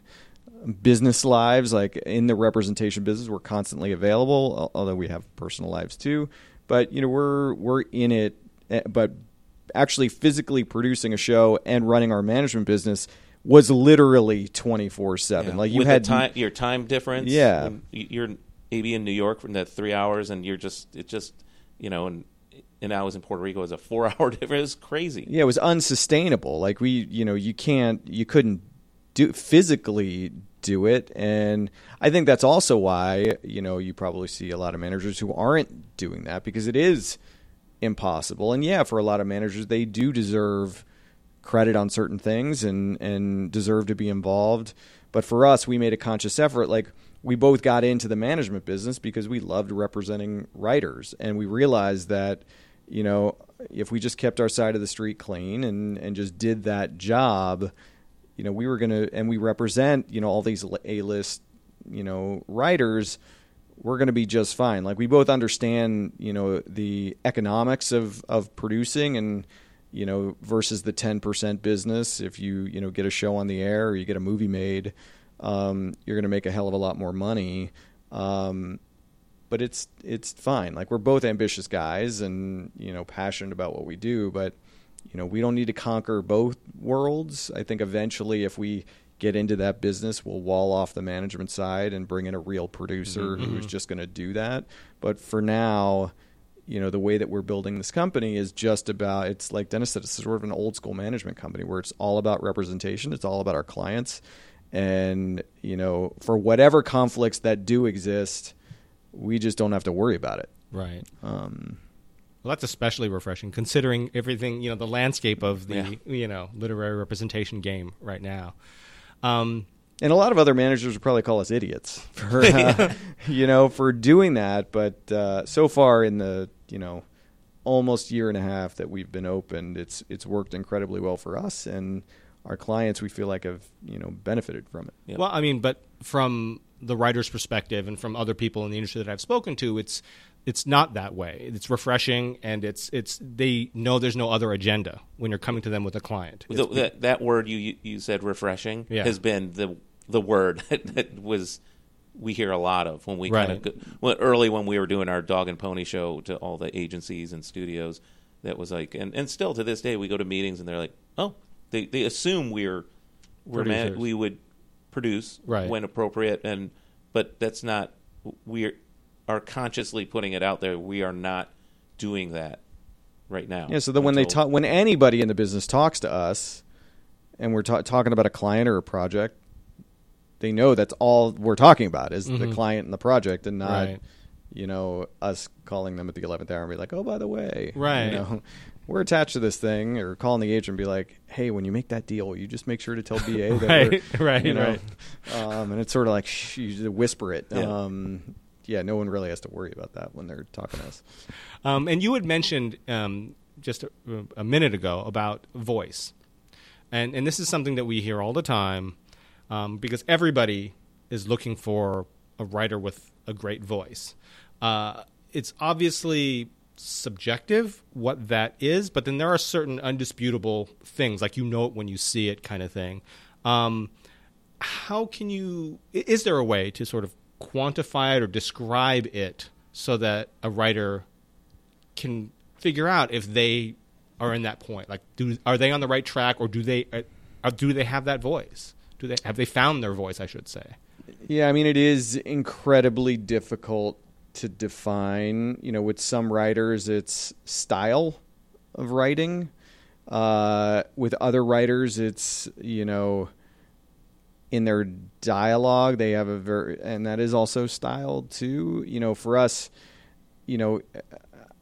business lives like in the representation business we're constantly available although we have personal lives too but you know we're we're in it eh, but actually physically producing a show and running our management business was literally 24 7 like you With had the time, your time difference. Yeah. you're maybe in New York from that three hours, and you're just it just you know, and and I was in Puerto Rico as a four [LAUGHS] hour difference. It was crazy. yeah it was unsustainable. Like we you know you can't you couldn't do physically do it. And i think that's also why you know you probably see a lot of managers who aren't doing that because it is impossible. And yeah for a lot of managers they do deserve credit on certain things and and deserve to be involved. But for us we made a conscious effort. Like we both got into the management business because we loved representing writers. And we realized that you know if we just kept our side of the street clean and and just did that job you know we were going to and we represent you know all these a-list you know writers we're going to be just fine. Like we both understand you know the economics of of producing and you know versus the 10% business. If you you know get a show on the air or you get a movie made um, you're going to make a hell of a lot more money um, but it's it's fine. Like we're both ambitious guys and you know passionate about what we do but you know we don't need to conquer both worlds. I think eventually if we get into that business we'll wall off the management side and bring in a real producer who's just going to do that. But for now you know the way that we're building this company is just about it's like dennis said it's sort of an old school management company where it's all about representation. It's all about our clients and you know for whatever conflicts that do exist we just don't have to worry about it Right. um, Well, that's especially refreshing considering everything, you know, the landscape of the, Yeah. you know, literary representation game right now. Um, and a lot of other managers would probably call us idiots [LAUGHS] for [LAUGHS] uh, [LAUGHS] you know for doing that but uh, so far in the you know almost year and a half that we've been opened it's it's worked incredibly well for us and our clients we feel like have you know benefited from it Yeah. Well, I mean, but from the writer's perspective and from other people in the industry that I've spoken to, it's it's not that way. It's refreshing, and it's it's they know there's no other agenda when you're coming to them with a client. The, that that word you you- you said refreshing Yeah. has been the the word that, [LAUGHS] that was we hear a lot of when we Right. kind of well, early when we were doing our dog and pony show to all the agencies and studios that was like and, and still to this day we go to meetings and they're like oh they they assume we're we're Producers. we would produce Right. when appropriate and but that's not we are consciously putting it out there we are not doing that right now yeah so then when they talk when anybody in the business talks to us and we're ta- talking about a client or a project they know that's all we're talking about is the Mhm. client and the project and not Right. you know us calling them at the 11th hour and be like oh by the way Right. you know we're attached to this thing or calling the agent and be like hey when you make that deal you just make sure to tell ba that Right, right, you know, right. um, and it's sort of like shh, you just whisper it Yeah. um, yeah no one really has to worry about that when they're talking to us Um, and you had mentioned um, just a, a minute ago about voice, and and this is something that we hear all the time um, because everybody is looking for a writer with a great voice. Uh, it's obviously subjective what that is, but then there are certain undisputable things, like you know it when you see it, kind of thing. Um, how can you? Is there a way to sort of quantify it or describe it so that a writer can figure out if they are in that point. Like, do are they on the right track, or do they uh, uh, do they have that voice? Do they have they found their voice? I should say. Yeah, I mean, it is incredibly difficult to define. You know, with some writers, it's style of writing. Uh, with other writers, it's you know in their dialogue. They have a very, and that is also styled too. You know, for us, you know,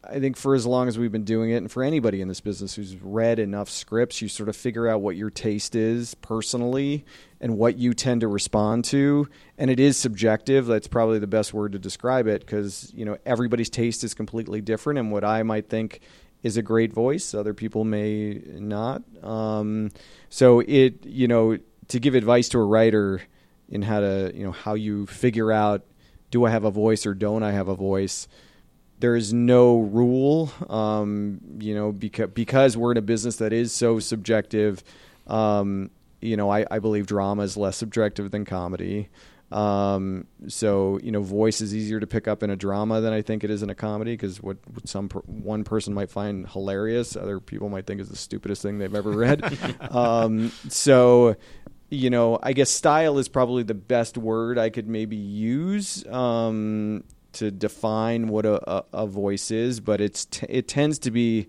I think for as long as we've been doing it, and for anybody in this business who's read enough scripts, you sort of figure out what your taste is personally and what you tend to respond to. And it is subjective. That's probably the best word to describe it because, you know, everybody's taste is completely different. And what I might think is a great voice, other people may not. Um, so it, you know, to give advice to a writer in how to, you know, how you figure out do I have a voice or don't I have a voice? There is no rule, um, you know, because because we're in a business that is so subjective. Um, you know, I, I believe drama is less subjective than comedy. Um, so you know, voice is easier to pick up in a drama than I think it is in a comedy because what, what, some per, one person might find hilarious, other people might think is the stupidest thing they've ever read. [LAUGHS] um, so you know, I guess style is probably the best word I could maybe use. Um, to define what a, a, a voice is, but it's t- it tends to be,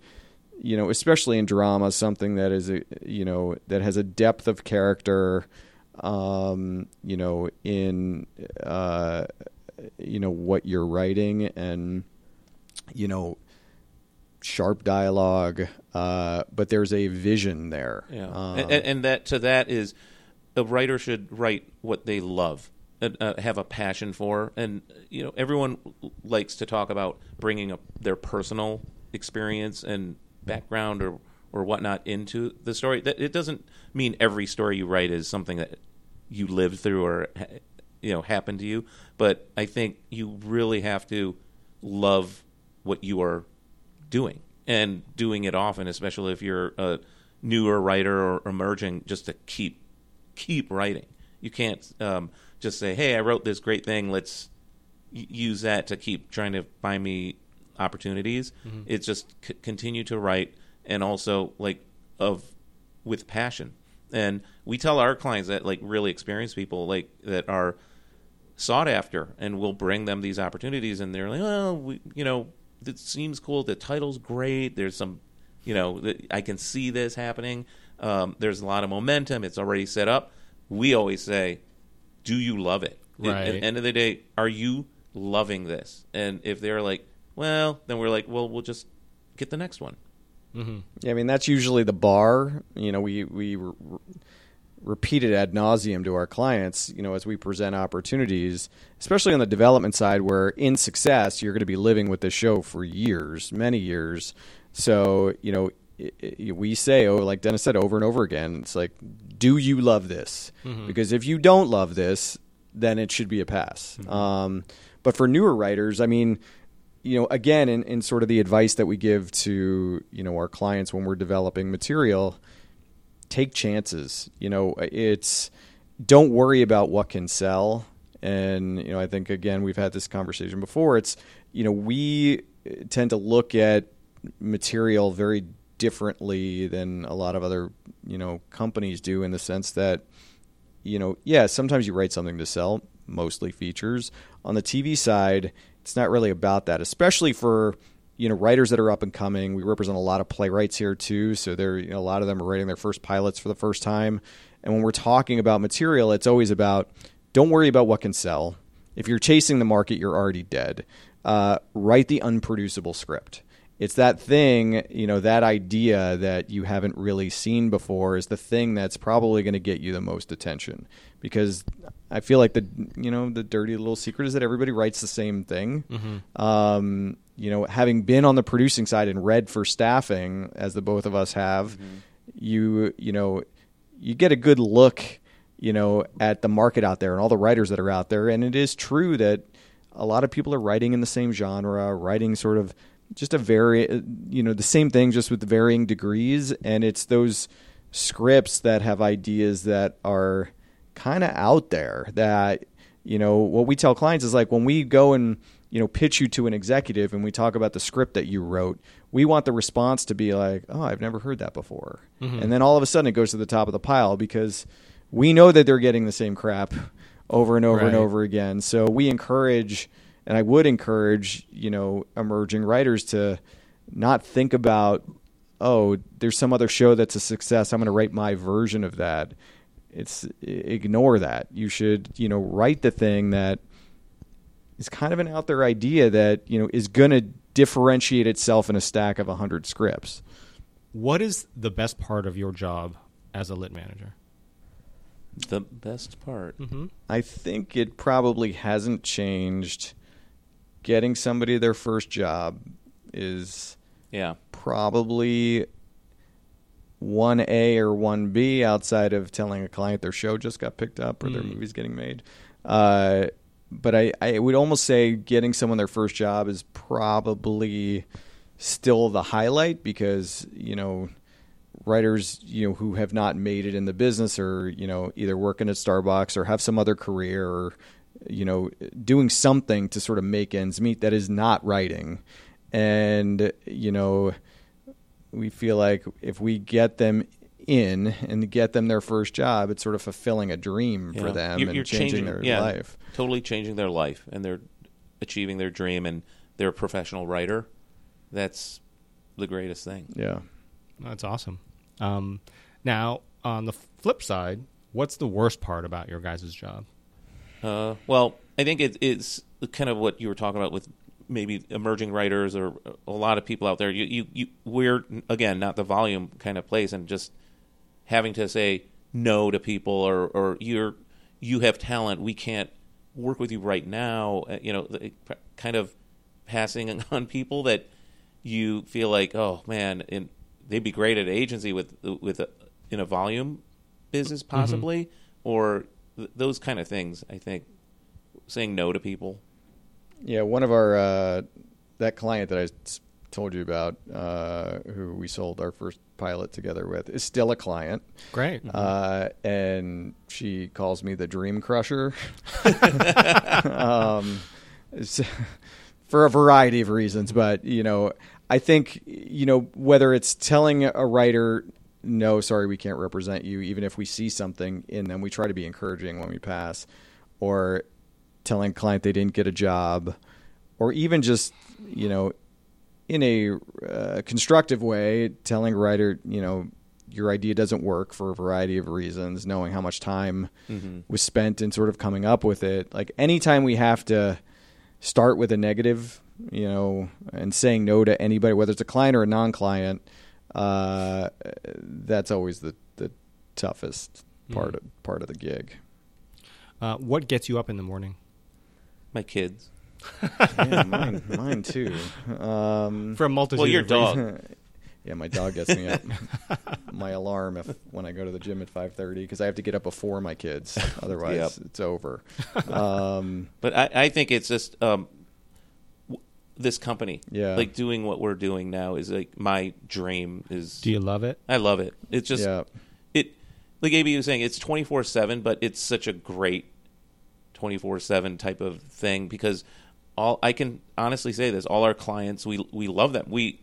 you know, especially in drama, something that is a you know that has a depth of character, um, you know, in uh, you know what you're writing and you know sharp dialogue, uh, but there's a vision there. Yeah, um, and, and, that to that is a writer should write what they love uh, have a passion for, and you know everyone likes to talk about bringing up their personal experience and background or or whatnot into the story. That it doesn't mean every story you write is something that you lived through or you know happened to you, but I think you really have to love what you are doing and doing it often, especially if you're a newer writer or emerging, just to keep keep writing. You can't. Um, just say, "Hey, I wrote this great thing. Let's use that to keep trying to find me opportunities." Mm-hmm. It's just c- continue to write and also like of with passion. And we tell our clients that like really experienced people like that are sought after and we'll bring them these opportunities and they're like, "Well, we, you know, it seems cool. The title's great. There's some, you know, I can see this happening. Um, there's a lot of momentum. It's already set up." We always say, do you love it? Right. At, the end of the day, are you loving this? And if they're like, well, then we're like, well, we'll just get the next one. Mm-hmm. Yeah, I mean that's usually the bar. You know, we we re- repeat it ad nauseum to our clients. You know, as we present opportunities, especially on the development side, where in success you're going to be living with this show for years, many years. So you know, we say, oh, like Dennis said over and over again, it's like, do you love this? Mm-hmm. Because if you don't love this, then it should be a pass. Mm-hmm. Um, but for newer writers, I mean, you know, again, in, in sort of the advice that we give to you know our clients when we're developing material, take chances. You know, it's don't worry about what can sell. And you know, I think again, we've had this conversation before. It's you know, we tend to look at material very differently than a lot of other you know companies do in the sense that you know yeah sometimes you write something to sell mostly features. On the TV side it's not really about that especially for you know writers that are up and coming. We represent a lot of playwrights here too so they're you know, a lot of them are writing their first pilots for the first time. And when we're talking about material it's always about don't worry about what can sell. If you're chasing the market you're already dead. Uh, write the unproducible script it's that thing, you know, that idea that you haven't really seen before is the thing that's probably going to get you the most attention because I feel like the you know the dirty little secret is that everybody writes the same thing. Mm-hmm. Um, you know, having been on the producing side and read for staffing as the both of us have, mm-hmm. you you know you get a good look, you know, at the market out there and all the writers that are out there, and it is true that a lot of people are writing in the same genre, writing sort of just a very you know the same thing just with varying degrees and it's those scripts that have ideas that are kind of out there that you know what we tell clients is like when we go and you know pitch you to an executive and we talk about the script that you wrote we want the response to be like oh i've never heard that before mm-hmm. and then all of a sudden it goes to the top of the pile because we know that they're getting the same crap over and over right. and over again so we encourage and I would encourage you know emerging writers to not think about oh there's some other show that's a success I'm going to write my version of that it's ignore that. You should, you know, write the thing that is kind of an out there idea that, you know, is going to differentiate itself in a stack of 100 scripts. What is the best part of your job as a lit manager? The best part. Mm-hmm. I think it probably hasn't changed. Getting somebody their first job is Yeah. probably 1A or 1B outside of telling a client their show just got picked up or their Mm. movie's getting made. Uh, but I, I would almost say getting someone their first job is probably still the highlight because, you know, writers, you know, who have not made it in the business or, you know, either working at Starbucks or have some other career or, you know, doing something to sort of make ends meet that is not writing. And, you know, we feel like if we get them in and get them their first job, it's sort of fulfilling a dream for them You're- and you're changing, their yeah, life. Totally changing their life, and they're achieving their dream, and they're a professional writer. That's the greatest thing. Yeah. That's awesome. Um, now, on the flip side, what's the worst part about your guys' job? Uh, well, I think it, it's kind of what you were talking about with maybe emerging writers or a lot of people out there. You, you, you, we're again not the volume kind of place, and just having to say no to people or or you're you have talent, we can't work with you right now. Uh, you know, kind of passing [LAUGHS] on people that you feel like, oh man, and they'd be great at agency with with a, in a volume business possibly, or th- those kind of things. I think saying no to people. Yeah, one of our uh, that client that I told you about, uh, who we sold our first pilot together with, is still a client, Great. uh, and she calls me the Dream Crusher, [LAUGHS] [LAUGHS] um, for a variety of reasons. But you know, I think you know whether it's telling a writer. No, sorry, we can't represent you. Even if we see something in them, we try to be encouraging when we pass, or telling client they didn't get a job, or even just you know, in a uh, constructive way, telling a writer, you know, your idea doesn't work for a variety of reasons, knowing how much time was spent in sort of coming up with it. Like anytime we have to start with a negative, you know, and saying no to anybody, whether it's a client or a non-client, uh, that's always the the toughest part of, part of the gig. Uh, what gets you up in the morning? My kids. yeah, mine, mine too. Um, For a multitude Well, your of dog. [LAUGHS] yeah, my dog gets me up. my alarm if when I go to the gym at five thirty because I have to get up before my kids. [LAUGHS] Otherwise, Yep. it's over. [LAUGHS] Um, But I, I think it's just um, w- this company. Yeah. Like doing what we're doing now is like my dream. Is Do you love it? I love it. It's just yeah, it. Like AB was saying, it's twenty four seven, but it's such a great twenty four seven type of thing because all I can honestly say this: all our clients, we we love them. We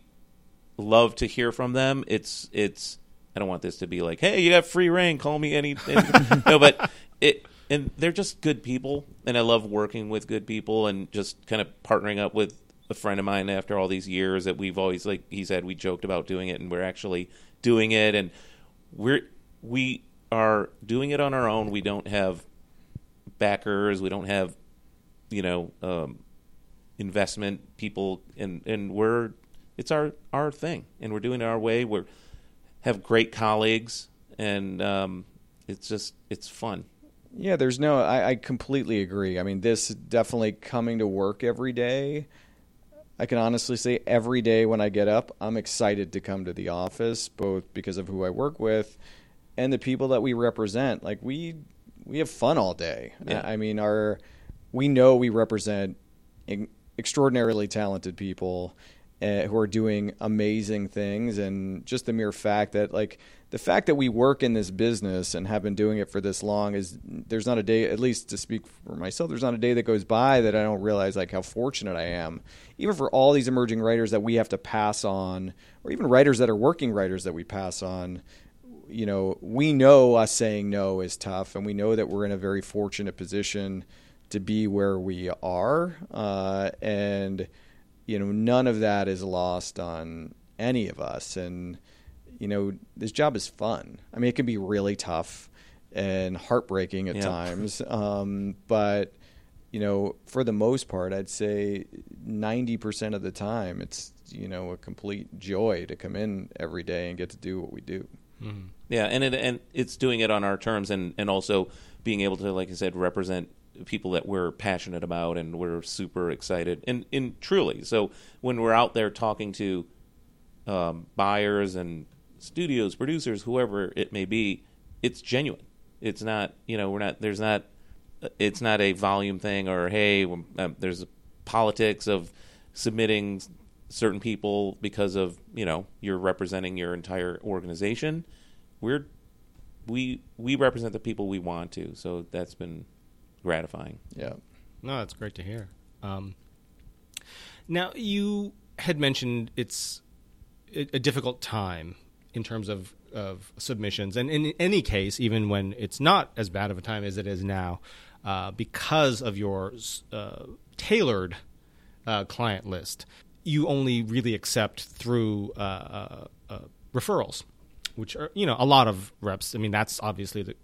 love to hear from them. It's it's. I don't want this to be like, hey, you got free reign. Call me any. any [LAUGHS] no, but it and they're just good people, and I love working with good people and just kind of partnering up with a friend of mine after all these years that we've always like he said we joked about doing it and we're actually doing it and we're we are doing it on our own. We don't have backers. We don't have you know um, investment people, and and we're it's our our thing, and we're doing it our way. We're have great colleagues, and um, it's just it's fun. yeah. There's no. I, I completely agree. I mean, this definitely coming to work every day. I can honestly say every day when I get up, I'm excited to come to the office, both because of who I work with and the people that we represent. Like we we have fun all day. Yeah. I mean, our we know we represent in- extraordinarily talented people uh, who are doing amazing things, and just the mere fact that like the fact that we work in this business and have been doing it for this long is there's not a day at least to speak for myself there's not a day that goes by that I don't realize like how fortunate I am. Even for all these emerging writers that we have to pass on or even writers that are working writers that we pass on you know we know us saying no is tough and we know that we're in a very fortunate position to be where we are uh, and you know none of that is lost on any of us and you know this job is fun i mean it can be really tough and heartbreaking at Yeah. times. Um, but you know, for the most part, I'd say ninety percent of the time, it's you know a complete joy to come in every day and get to do what we do. Yeah, and it, and it's doing it on our terms, and and also being able to, like I said, represent people that we're passionate about and we're super excited, and and truly. So when we're out there talking to um, buyers and studios, producers, whoever it may be, it's genuine. It's not, you know, we're not. There's not. It's not a volume thing, or hey, um, there's politics of submitting certain people because of you know you're representing your entire organization. We're we we represent the people we want to, so that's been gratifying. Yeah. No, that's great to hear. Um, now, you had mentioned it's a, a difficult time in terms of, of submissions, and in any case, even when it's not as bad of a time as it is now, uh, because of your uh, tailored uh, client list, you only really accept through uh, uh, uh, referrals, which are you know a lot of reps. I mean, that's obviously the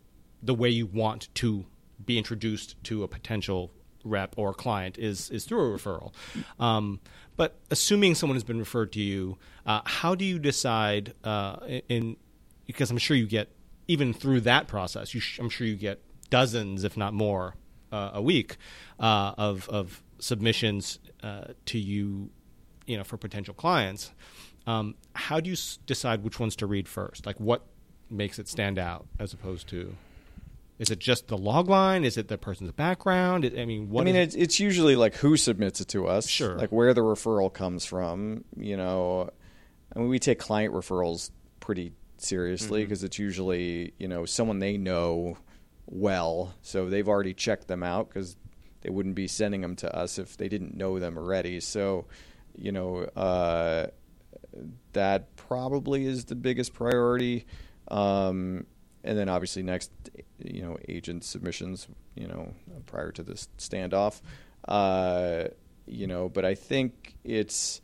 the way you want to be introduced to a potential rep or client is is through a referral. Um, but assuming someone has been referred to you, uh, how do you decide? Uh, in, because I'm sure you get even through that process. Sh- I'm sure you get dozens, if not more, uh, a week uh, of of submissions uh, to you, you know, for potential clients. Um, how do you s- decide which ones to read first? Like, what makes it stand out as opposed to is it just the log line? Is it the person's background? I mean, what I mean, it's it's usually like who submits it to us, Sure. like where the referral comes from. You know, I mean, we take client referrals pretty seriously Mm-hmm. because it's usually you know someone they know well, so they've already checked them out because they wouldn't be sending them to us if they didn't know them already. So, you know, uh, that probably is the biggest priority. Um, and then obviously next, you know, agent submissions, you know, prior to this standoff. Uh, you know, but I think it's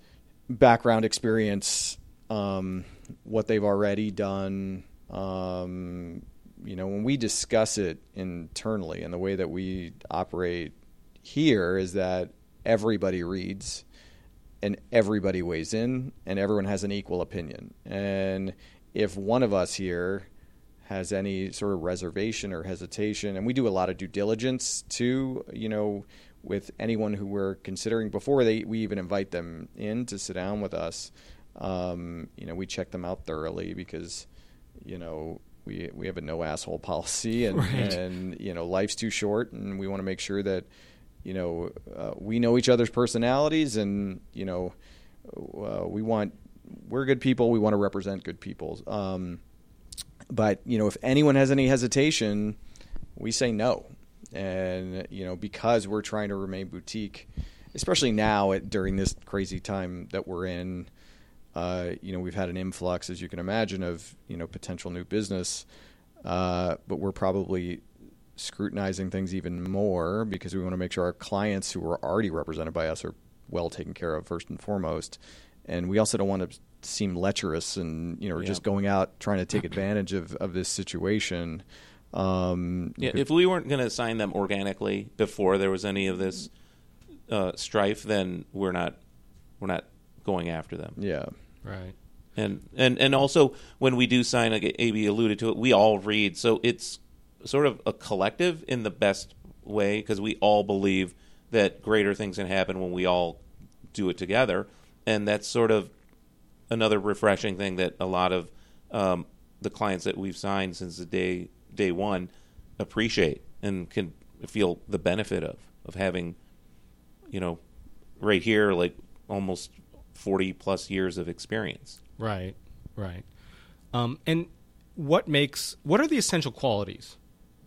background experience, um, what they've already done. Um, you know, when we discuss it internally and the way that we operate here is that everybody reads and everybody weighs in and everyone has an equal opinion. And if one of us here has any sort of reservation or hesitation, and we do a lot of due diligence too, you know, with anyone who we're considering before they we even invite them in to sit down with us. Um, you know, we check them out thoroughly because, you know, we we have a no asshole [LAUGHS] policy, and Right. and you know, life's too short, and we want to make sure that you know uh, we know each other's personalities, and you know, uh, we want we're good people. We want to represent good people. Um, but you know, if anyone has any hesitation, we say no, and you know, because we're trying to remain boutique, especially now at, during this crazy time that we're in. Uh, you know, we've had an influx, as you can imagine, of you know potential new business, uh, but we're probably scrutinizing things even more because we want to make sure our clients who are already represented by us are well taken care of first and foremost, and we also don't want to seem lecherous and you know Yeah. just going out trying to take [CLEARS THROAT] advantage of, of this situation. Um, Yeah, if we weren't going to sign them organically before there was any of this uh, strife, then we're not we're not going after them. yeah, right? And and and also when we do sign, like AB alluded to it, we all read, so it's sort of a collective in the best way because we all believe that greater things can happen when we all do it together, and that's sort of another refreshing thing that a lot of um, the clients that we've signed since the day day one appreciate and can feel the benefit of of having you know right here like almost 40 plus years of experience Right, right. Um, and what makes what are the essential qualities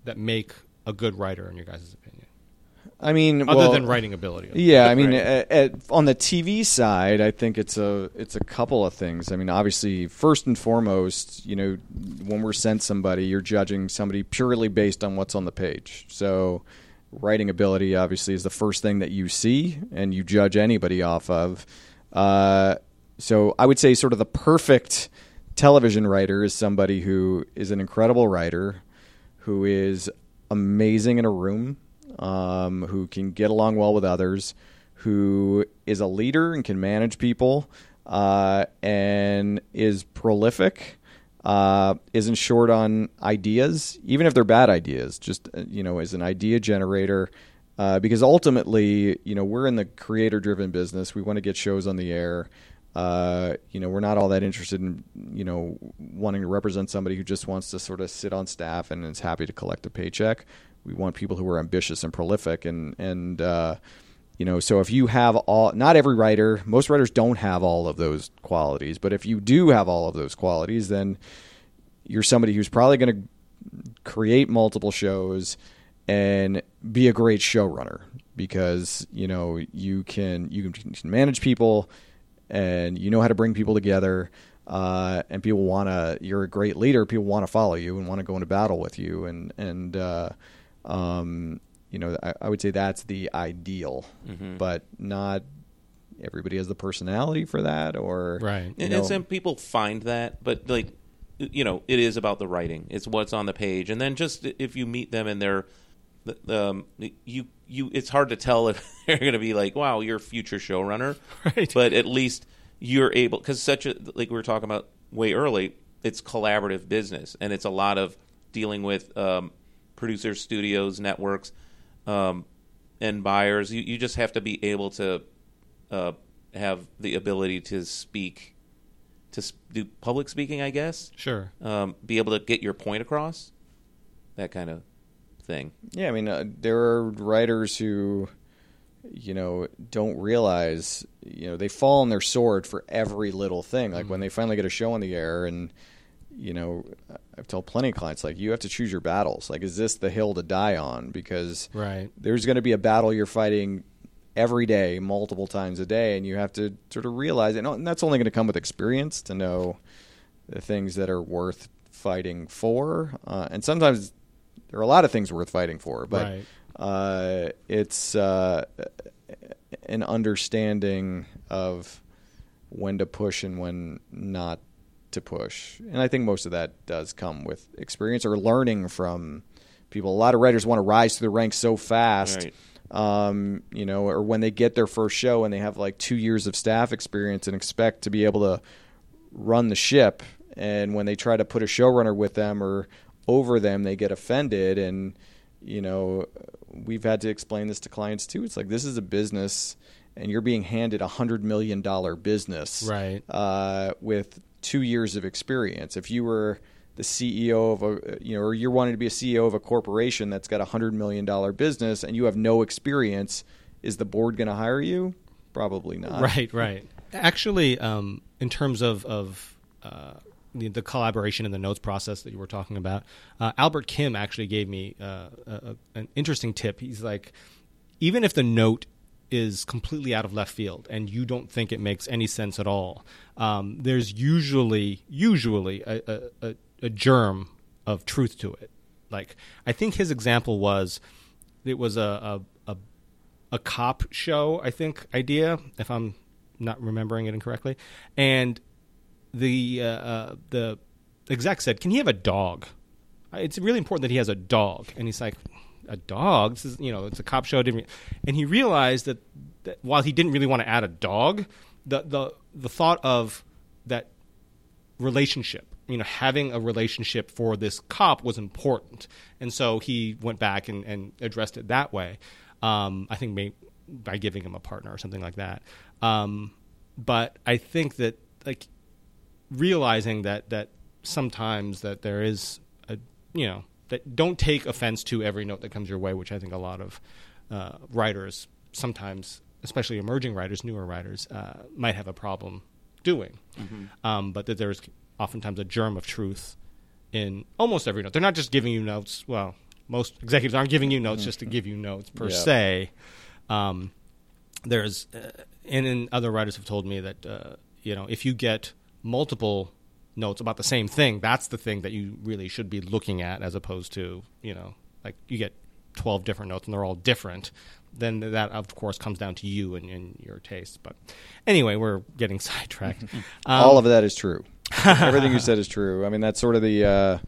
that make a good writer, in your guys' opinion, I mean, other well, than writing ability? Yeah, I mean, Right. at, at, on the TV side, I think it's a it's a couple of things. I mean, obviously, first and foremost, you know, when we're sent somebody, you're judging somebody purely based on what's on the page. So, writing ability obviously is the first thing that you see, and you judge anybody off of. Uh, so, I would say, sort of the perfect television writer is somebody who is an incredible writer, who is amazing in a room, um, who can get along well with others, who is a leader and can manage people, uh, and is prolific. Uh, isn't short on ideas, even if they're bad ideas. Just uh, you know, is an idea generator. Uh, because ultimately, you know, we're in the creator-driven business. We want to get shows on the air. Uh, you know, we're not all that interested in, you know, wanting to represent somebody who just wants to sort of sit on staff and is happy to collect a paycheck. We want people who are ambitious and prolific, and and uh, you know, so if you have all, not every writer, most writers don't have all of those qualities, but if you do have all of those qualities, then you're somebody who's probably going to create multiple shows and be a great showrunner because you know you can you can manage people and you know how to bring people together. Uh, and people want to. You're a great leader. People want to follow you and want to go into battle with you. And and uh, um, you know, I, I, would say that's the ideal, mm-hmm. but not everybody has the personality for that. Or right. And, and some people find that, but like you know, it is about the writing. It's what's on the page, and then just if you meet them and they're um, you you it's hard to tell [LAUGHS] if they're going to be like, wow, you're a future showrunner, [LAUGHS] right? But at least you're able because such a like we were talking about way early. It's collaborative business, and it's a lot of dealing with um, producers, studios, networks, um, and buyers. You you just have to be able to uh, have the ability to speak, to do public speaking, I guess. Sure. Um, be able to get your point across. That kind of thing. Yeah, I mean, uh, there are writers who, you know, don't realize, you know, they fall on their sword for every little thing. Like mm-hmm. when they finally get a show on the air, and you know, I've told plenty of clients like you have to choose your battles. Like, is this the hill to die on? Because right. there's going to be a battle you're fighting every day, multiple times a day, and you have to sort of realize it. And that's only going to come with experience to know the things that are worth fighting for. Uh, and sometimes there are a lot of things worth fighting for, but right. uh, it's uh, an understanding of when to push and when not to push. And I think most of that does come with experience or learning from people. A lot of writers want to rise to the ranks so fast. Right. Um, you know, or when they get their first show and they have like two years of staff experience and expect to be able to run the ship. And when they try to put a showrunner with them or over them, they get offended. And, you know, we've had to explain this to clients too. It's like this is a business and you're being handed a hundred million dollar business right uh, with two years of experience if you were the ceo of a you know or you're wanting to be a ceo of a corporation that's got a hundred million dollar business and you have no experience is the board going to hire you probably not right right actually um, in terms of of uh, the, the, collaboration and the notes process that you were talking about. Uh, Albert Kim actually gave me uh, a, an interesting tip. He's like, even if the note is completely out of left field and you don't think it makes any sense at all, um, there's usually usually a, a, a, germ of truth to it. Like I think his example was it was a, a, a cop show. I think idea if I'm not remembering it incorrectly, and the uh, uh, the exec said, "Can he have a dog? It's really important that he has a dog." And he's like, "A dog? This is you know, it's a cop show." And he realized that, that while he didn't really want to add a dog, the the the thought of that relationship you know having a relationship for this cop was important and so he went back and, and addressed it that way um, i think may, by giving him a partner or something like that um, but i think that like realizing that that sometimes that there is a you know that don't take offense to every note that comes your way, which I think a lot of uh, writers sometimes, especially emerging writers, newer writers, uh, might have a problem doing. Mm-hmm. Um, but that there's oftentimes a germ of truth in almost every note. They're not just giving you notes. Well, most executives aren't giving you notes mm-hmm. just to give you notes per yeah. se. Um, there's, uh, and, and other writers have told me that uh, you know if you get multiple notes about the same thing, that's the thing that you really should be looking at as opposed to, you know, like you get 12 different notes and they're all different. Then that, of course, comes down to you and, and your taste. But anyway, we're getting [LAUGHS] sidetracked. Um, [LAUGHS] all of that is true. Everything you said is true. I mean, that's sort of the. Uh,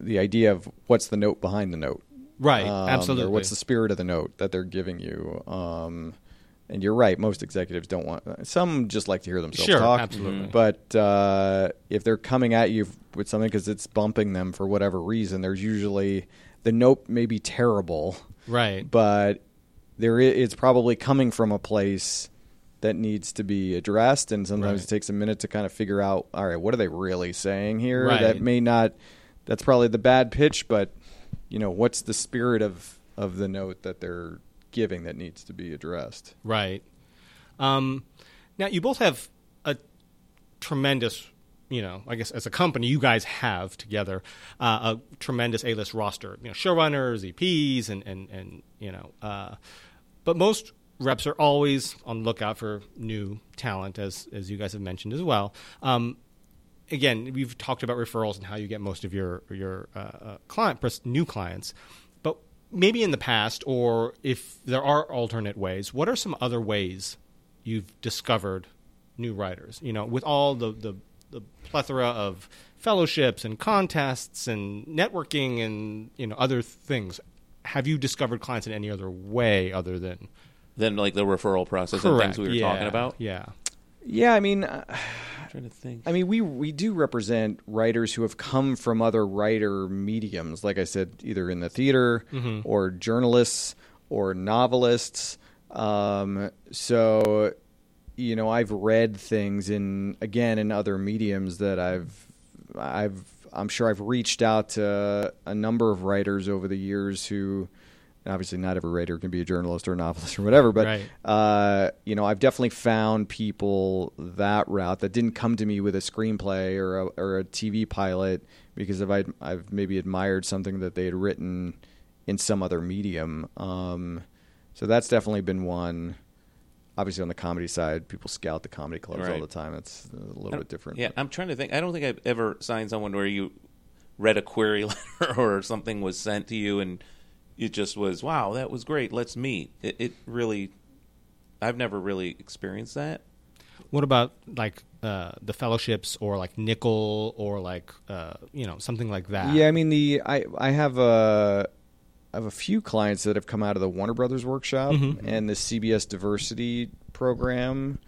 the idea of what's the note behind the note. Right, Um, absolutely. What's the spirit of the note that they're giving you? Um, and you're right. Most executives don't want. Some just like to hear themselves Sure, talk. absolutely. But uh, if they're coming at you with something because it's bumping them for whatever reason, there's usually the note may be terrible, right. but there it's probably coming from a place that needs to be addressed. And sometimes Right. it takes a minute to kind of figure out. All right, what are they really saying here? Right. That may not. That's probably the bad pitch, but you know what's the spirit of of the note that they're giving that needs to be addressed Right. Um, now you both have a tremendous, you know, I guess as a company, you guys have together uh, a tremendous A-list roster. You know, showrunners, EPs, and and and you know, uh, but most reps are always on the lookout for new talent, as as you guys have mentioned as well. Um, again, we've talked about referrals and how you get most of your your uh, uh, client new clients, maybe in the past, or if there are alternate ways, what are some other ways you've discovered new writers? You know, with all the the, the plethora of fellowships and contests and networking and you know other things, have you discovered clients in any other way other than than like the referral process and things we were yeah, talking about. Yeah. yeah i mean uh, I'm trying to think. I mean, we we do represent writers who have come from other writer mediums, like I said, either in the theater or journalists or novelists. Um, so, you know, I've read things in again in other mediums that I've I've I'm sure I've reached out to a number of writers over the years who. Obviously, not every writer can be a journalist or a novelist or whatever, but Right. uh, you know, I've definitely found people that route that didn't come to me with a screenplay or a, or a TV pilot because of I'd, I've maybe admired something that they had written in some other medium. Um, so that's definitely been one. Obviously, on the comedy side, people scout the comedy clubs all the time. It's a little bit different. Yeah, I'm trying to think. I don't think I've ever signed someone where you read a query [LAUGHS] letter or something was sent to you and it just was, wow, that was great. Let's meet. It, it really, I've never really experienced that. What about like uh, the fellowships or like Nicholl or like uh, you know something like that? Yeah, I mean the I I have a I have a few clients that have come out of the Warner Brothers workshop and the CBS diversity program.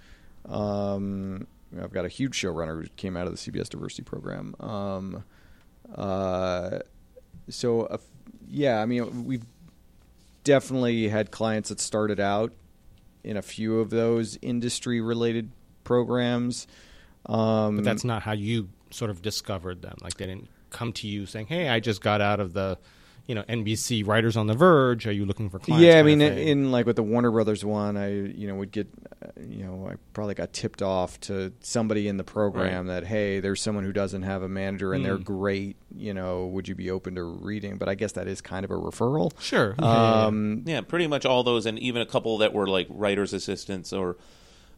Um, I've got a huge showrunner who came out of the CBS diversity program. Um, uh, so uh, yeah, I mean we've definitely had clients that started out in a few of those industry related programs. Um, but that's not how you sort of discovered them. Like they didn't come to you saying, "Hey, I just got out of the." You know, NBC writers on the Verge. Are you looking for clients? Yeah, I mean, of thing? in like with the Warner Brothers one, I you know would get, uh, you know, I probably got tipped off to somebody in the program that hey, there's someone who doesn't have a manager and they're Mm. great. You know, would you be open to reading? But I guess that is kind of a referral. sure. Yeah, yeah, yeah. Um, Yeah, pretty much all those, and even a couple that were like writers' assistants or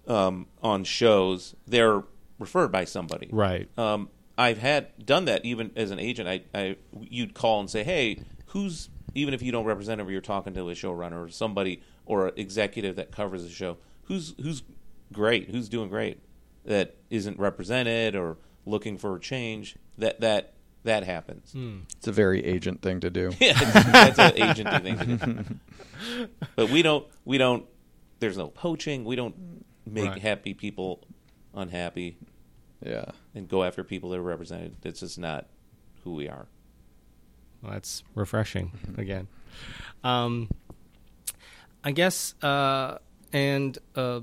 um, on shows, they're referred by somebody. right. Um, I've had done that even as an agent. I, I you'd call and say, "Hey, who's even if you don't represent him, or you're talking to a showrunner or somebody or an executive that covers the show, who's who's great, who's doing great, that isn't represented or looking for a change. That that that happens. Hmm. it's a very agent thing to do. [LAUGHS] Yeah, that's an agenty thing to do. [LAUGHS] But we don't. We don't. There's no poaching. We don't make Right. happy people unhappy Yeah. and go after people that are represented. It's just not who we are. Well, that's refreshing again. Um, I guess, uh, and uh,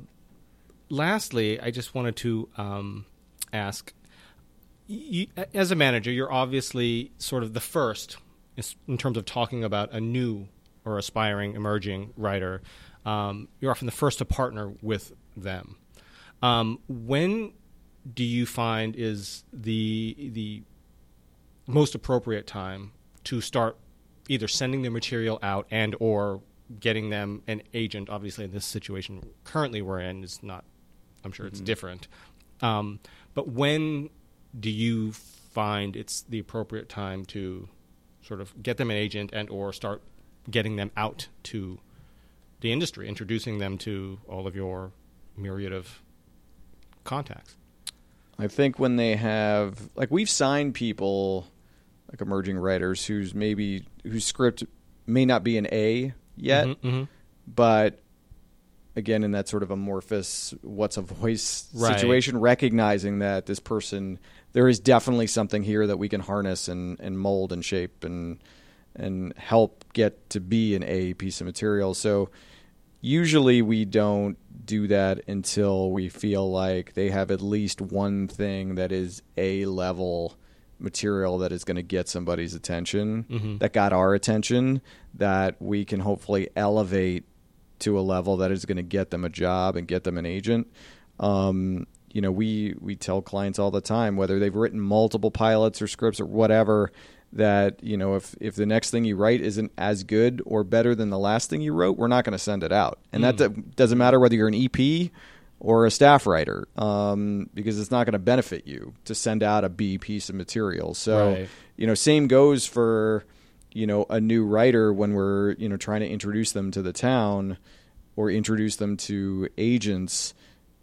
lastly, I just wanted to um, ask you, as a manager, you're obviously sort of the first in terms of talking about a new or aspiring emerging writer. Um, you're often the first to partner with them. Um, when do you find is the the most appropriate time to start either sending the material out and or getting them an agent. Obviously in this situation currently we're in is not i'm sure it's different. Um, but when do you find it's the appropriate time to sort of get them an agent and or start getting them out to the industry introducing them to all of your myriad of contacts? I think when they have like we've signed people like emerging writers who's maybe whose script may not be an A yet, Mhm, mhm. but again in that sort of amorphous what's a voice Right. situation recognizing that this person there is definitely something here that we can harness and, and mold and shape and and help get to be an A piece of material. So usually we don't do that until we feel like they have at least one thing that is A level material that is going to get somebody's attention, Mhm. that got our attention, that we can hopefully elevate to a level that is going to get them a job and get them an agent. Um, you know, we we tell clients all the time, whether they've written multiple pilots or scripts or whatever, that you know if if the next thing you write isn't as good or better than the last thing you wrote, we're not going to send it out. And that do- doesn't matter whether you're an EP or a staff writer, um, because it's not going to benefit you to send out a B piece of material. So Right. you know, same goes for you know a new writer when we're you know trying to introduce them to the town or introduce them to agents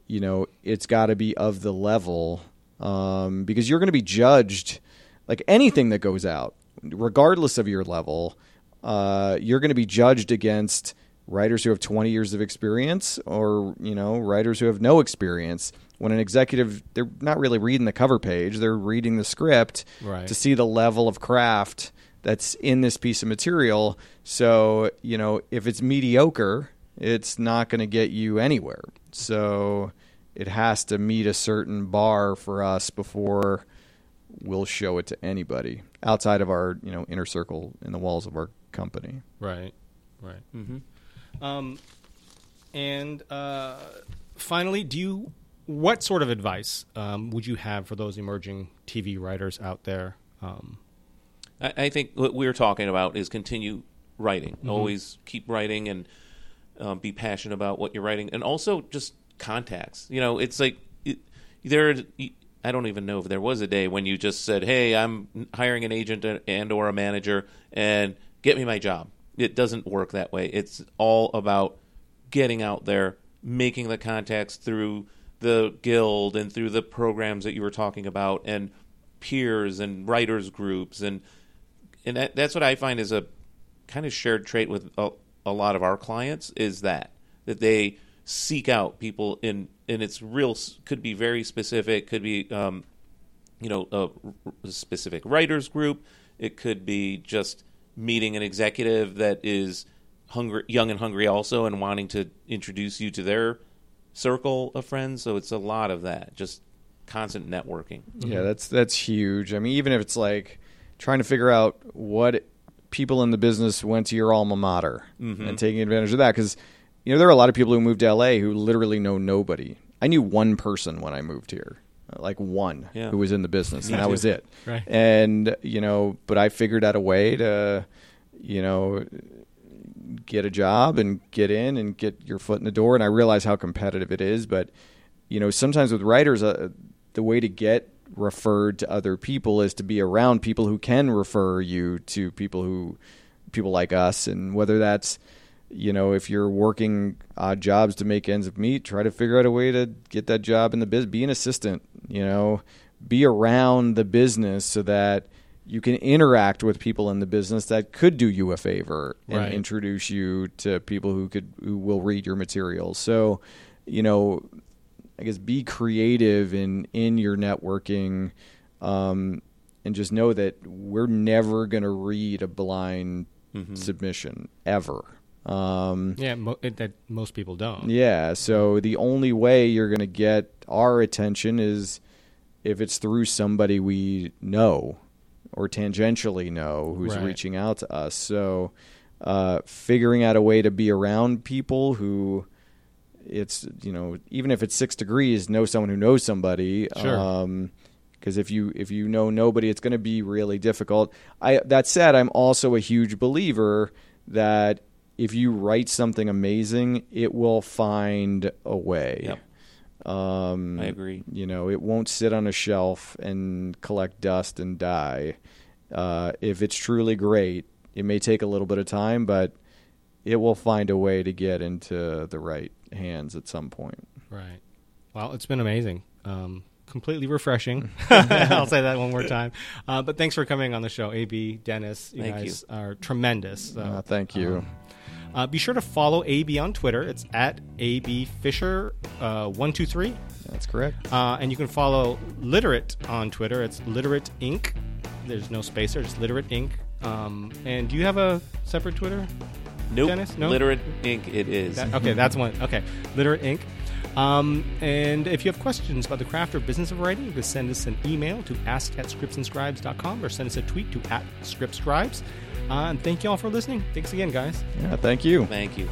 you know it's got to be of the level um, because you're going to be judged like anything that goes out regardless of your level uh, you're going to be judged against writers who have 20 years of experience or you know writers who have no experience when an executive they're not really reading the cover page they're reading the script Right. to see the level of craft that's in this piece of material so you know if it's mediocre it's not going to get you anywhere so it has to meet a certain bar for us before we'll show it to anybody outside of our you know inner circle in the walls of our company Right, right. Mm-hmm. Um, and uh, finally, do you what sort of advice um, would you have for those emerging TV writers out there? Um, I, I think what we're talking about is continue writing. Mm-hmm. Always keep writing and um, be passionate about what you're writing, and also just contacts. You know, it's like it, there. I don't even know if there was a day when you just said, "Hey, I'm hiring an agent and or a manager, and get me my job." It doesn't work that way. It's all about getting out there, making the contacts through the guild and through the programs that you were talking about, and peers and writers groups, and and that, that's what I find is a kind of shared trait with a, a lot of our clients is that that they seek out people in and it's real could be very specific, could be um, you know a, a specific writers group, it could be just meeting an executive that is hungry, young and hungry also, and wanting to introduce you to their circle of friends. So it's a lot of that, just constant networking. Yeah, that's that's huge. I mean, even if it's like trying to figure out what people in the business went to your alma mater mm-hmm. and taking advantage of that, because you know there are a lot of people who moved to LA who literally know nobody. I knew one person when I moved here, like one Yeah. who was in the business, Me and that too. was it. Right. And you know, but I figured out a way to, you know, get a job and get in and get your foot in the door. And I realize how competitive it is, but you know, sometimes with writers, uh, the way to get referred to other people is to be around people who can refer you to people who people like us, and whether that's you know, if you're working odd jobs to make ends meet, try to figure out a way to get that job in the biz. Be an assistant, you know, be around the business so that you can interact with people in the business that could do you a favor and Right. introduce you to people who could who will read your materials. So, you know, I guess be creative in in your networking, um, and just know that we're never going to read a blind submission ever. Um, yeah, mo- it, that most people don't. yeah, so the only way you're going to get our attention is if it's through somebody we know or tangentially know who's Right. reaching out to us. So uh, figuring out a way to be around people who it's you know even if it's six degrees know someone who knows somebody Sure. um because if you if you know nobody it's going to be really difficult i that said i'm also a huge believer that if you write something amazing it will find a way Yep. um I agree. you know it won't sit on a shelf and collect dust and die uh, if it's truly great it may take a little bit of time but it will find a way to get into the right hands at some point Right. Well, it's been amazing. Um, completely refreshing. [LAUGHS] [LAUGHS] I'll say that one more time. Uh, but thanks for coming on the show, AB, Dennis. You Thank guys are tremendous. So, Uh, thank you. um, uh, be sure to follow AB on Twitter. It's at AB Fischer uh, one two three, That's correct. uh, and you can follow Literate on Twitter. It's Literate Inc. There's no space there. It's Literate Inc. Um, and do you have a separate Twitter? Nope. Dennis, no? Literate Inc. It is. That- okay, that's one. Okay, Literate Inc. Um, and if you have questions about the craft or business of writing, you can send us an email to ask at scriptsandscribes.com or send us a tweet to at scriptscribes. Uh, and thank you all for listening. Thanks again, guys. Yeah, thank you. Thank you.